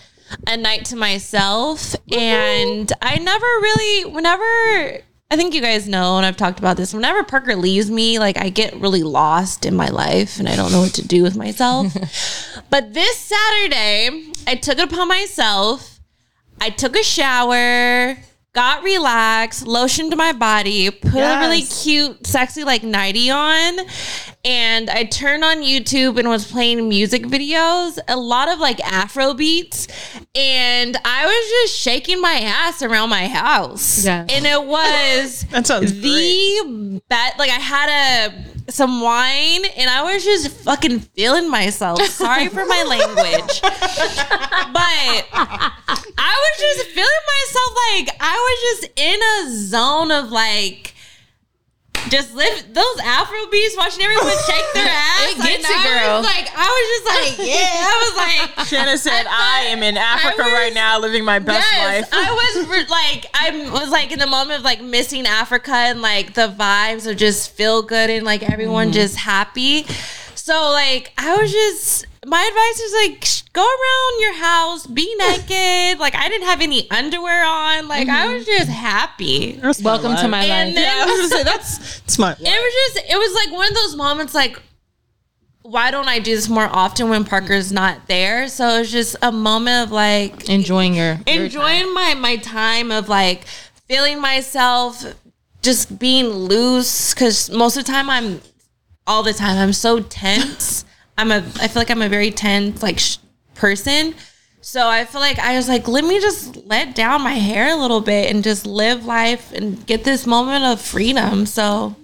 a night to myself, and I never really, whenever I think you guys know, and I've talked about this. Whenever Parker leaves me, like I get really lost in my life, and I don't know what to do with myself. but this Saturday, I took it upon myself. I took a shower. Got relaxed, lotioned my body, put a really cute, sexy like nighty on, and I turned on YouTube and was playing music videos, a lot of like Afro beats, and I was just shaking my ass around my house. Yeah. And it was That sounds the best. Like I had a some wine and I was just fucking feeling myself. Sorry for my language. but I was just feeling myself like I was just in a zone of like just live those Afro beats, watching everyone shake their ass. It gets you, I girl. Was like I was just like, yeah. I was like, Shanna said, "I am in Africa was- right now, living my best yes, life." I was like, I was like in the moment of like missing Africa and like the vibes of just feel good and like everyone Mm-hmm. just happy. So like I was just my advice is like sh- go around your house, be naked. like I didn't have any underwear on. Like I Mm-hmm. was just happy. Welcome to my And life. then I was gonna say that's smart. it was just it was like one of those moments like why don't I do this more often when Parker's not there? So it was just a moment of like Enjoying your, your enjoying my my time of like feeling myself just being loose because most of the time i'm all the time i'm so tense i'm a i feel like i'm a very tense like sh- person. So i feel like i was like let me just let down my hair a little bit and just live life and get this moment of freedom. So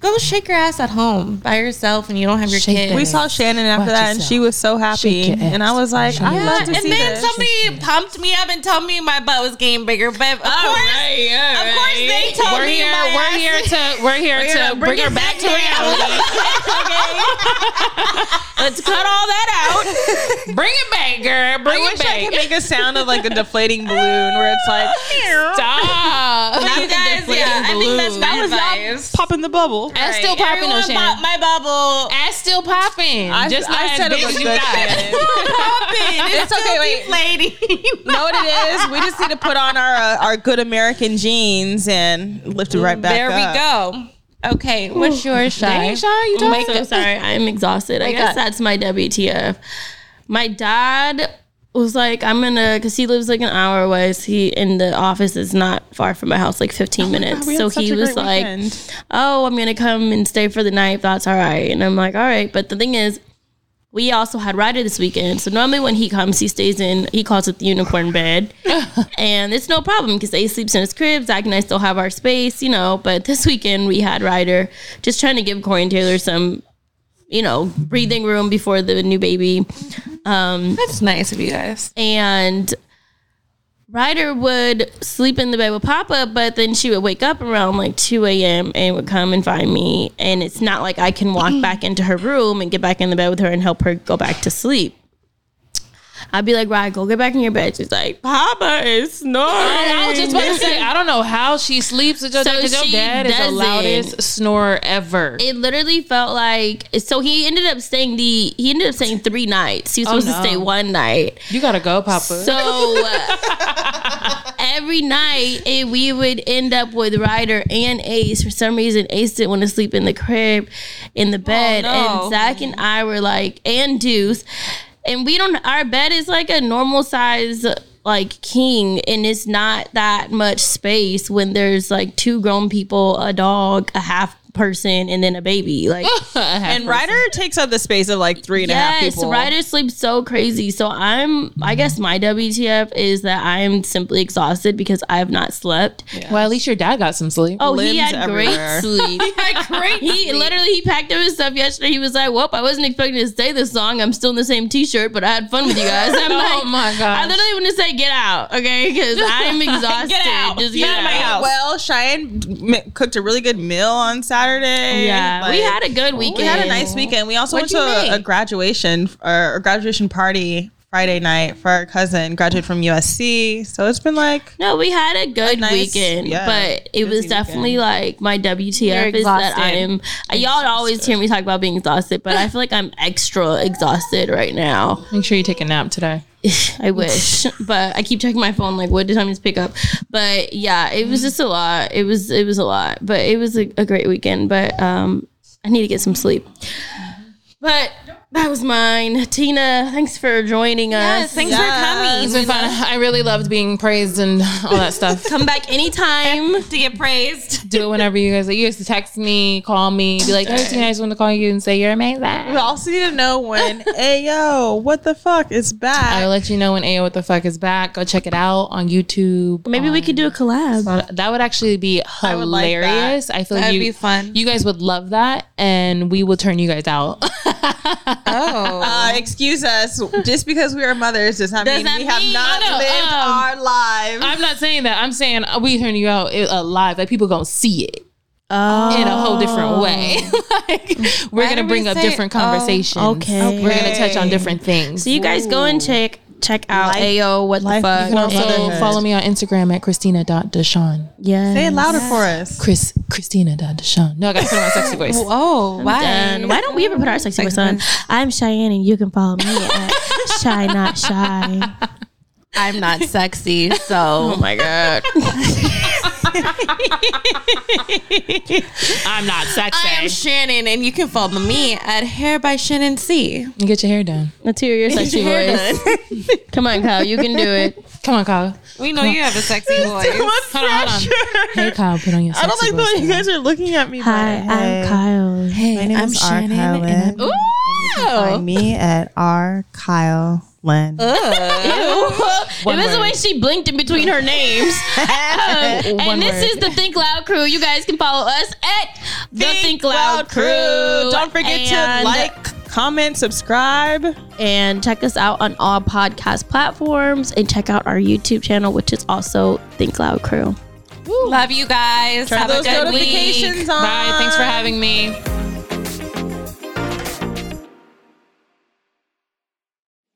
go shake your ass at home by yourself and you don't have your Shake kids We saw Shanan after Watch that, and she was so happy, and I was like, "I your love ass. to and see then this." somebody pumped me up and told me my butt was getting bigger. But of course, of course they told We're me here. my We're ass- here to. We're here to bring, her back to reality. Okay, let's cut all that out. bring it back, girl. Bring I it wish I could back. make a sound of like a deflating balloon, where it's like Stop. But you guys, yeah, I think that's that was y'all advice. popping the bubble. Ass still Right, popping, though, everyone Shanan. pop my bubble. Ass still popping. I, Just not I said it was you good. got. Popping. It's, It's okay, wait. deflating. know what it is? We just need to put on our uh, our good American jeans and lift it right back there up. we go. Okay, what's yours, Shy? Dang, Shy, you I'm so sorry. I'm exhausted. I Wake guess up. that's my WTF. My dad was like, I'm gonna, because he lives like an hour away. So he in the office is not far from my house, like 15 minutes. we had so he was like, weekend. Oh, I'm gonna come and stay for the night. That's all right. And I'm like, all right. But the thing is, we also had Ryder this weekend. So normally when he comes, he stays in. He calls it the unicorn bed, and it's no problem because Ace sleeps in his crib. Zach and I still have our space, you know. But this weekend we had Ryder, just trying to give Corey and Taylor some, you know, breathing room before the new baby. Um, That's nice of you guys. and Ryder would sleep in the bed with Papa, but then she would wake up around like 2 a.m. and would come and find me. And it's not like I can walk back into her room and get back in the bed with her and help her go back to sleep. I'd be like, Ryder, go get back in your bed. She's like, Papa is snoring. I was just about to say, I don't know how she sleeps with your So dad because your dad is the loudest snorer ever. it literally felt like so he ended up staying the he ended up staying three nights. He was Oh, supposed to stay one night. you gotta go, Papa. So uh, every night eh, we would end up with Ryder and Ace. For some reason, Ace didn't want to sleep in the crib, in the bed, no. and Zach and I were like, and Deuce, and we don't. Our bed is like a normal size. Like king, and it's not that much space when there's like two grown people, a dog, a half person and then a baby. Like And Ryder takes up the space of like three and a half yes, people. Ryder sleeps so crazy. So I'm I guess my WTF is that I'm simply exhausted because I have not slept. Well, at least your dad got some sleep. Oh, he Limbs had great everywhere. sleep. he had great. He sleep. literally he packed up his stuff yesterday. He was like, Whoop, I wasn't expecting to stay this long. I'm still in the same T-shirt, but I had fun with you guys." I'm Oh like, my gosh. I literally want to say, "Get out, okay?" Because I'm exhausted. Get out. Just Get get out of my out. house. Well, Cheyenne m- cooked a really good meal on Saturday. Yeah, we had a good weekend. We had a nice weekend. We also What'd went to a, a graduation or a graduation party Friday night for our cousin, graduated from USC. So it's been like No, we had a good nice- weekend, yeah, but it was definitely weekend. like my WTF is that I am. Y'all always hear me talk about being exhausted, but I feel like I'm extra exhausted right now. Make sure you take a nap today. I wish, but I keep checking my phone. Like, what time is to pick up? But yeah, it was just a lot. It was it was a lot, but it was a, a great weekend. But um, I need to get some sleep. But that was mine. Tina, thanks for joining us. Yes, thanks for coming. It's been fun. I really loved being praised and all that stuff. Come back anytime. to get praised. Do it whenever you guys like. You guys to text me, call me, be like, "Hey, Tina, I just want to call you and say you're amazing." we also need to know when Ayo, what the fuck is back? I'll let you know when AYO What the Fuck is back. Go check it out on YouTube. Maybe we could do a collab. But that would actually be I would like that. hilarious. I feel like That'd you, be fun. You guys would love that, and we will turn you guys out. Oh. Uh, excuse us. Just because we are mothers does not Does mean that we have not I know, lived um, our lives. I'm not saying that. I'm saying uh, we turn you out uh, live. Like people gonna see it Oh, in a whole different way. like, we're Why gonna bring we up say- different oh, conversations. okay. We're gonna touch on different things. So you guys go and check check out Life- Ayo. What the life fuck? before and- motherhood. also follow me on Instagram at Christina.Deshawn. Yes. Say it louder for us. Chris Christina.Deshawn. No, I gotta put on my sexy voice. Oh, why? And why don't we ever put our sexy voice on? I'm Cheyenne, and you can follow me at Shy Not Shy. I'm not sexy, so Oh my god. I'm not sexy. I am Shanan, and you can follow me at Hair by Shanan C. You get your hair done. Let's hear your sexy voice. Come on, Kyle, you can do it. Come on, Kyle. We know you have a sexy voice. Hold on, hold on. Hey, Kyle, put on your I don't like the way you guys are looking at me. Hi, but- I'm Kyle. Hey, My name I'm is R. Shanan. Kyle and Lynn. Find me at R. Kyle Lynn. it was the way she blinked in between her names. Um, and this is the Think Loud crew. You guys can follow us at the Think, Loud, crew. Don't forget to And- like, comment, subscribe. and check us out on all podcast platforms and check out our YouTube channel, which is also Think Loud Crew. Love you guys. Turn have a those good notifications week. on. Bye. Thanks for having me.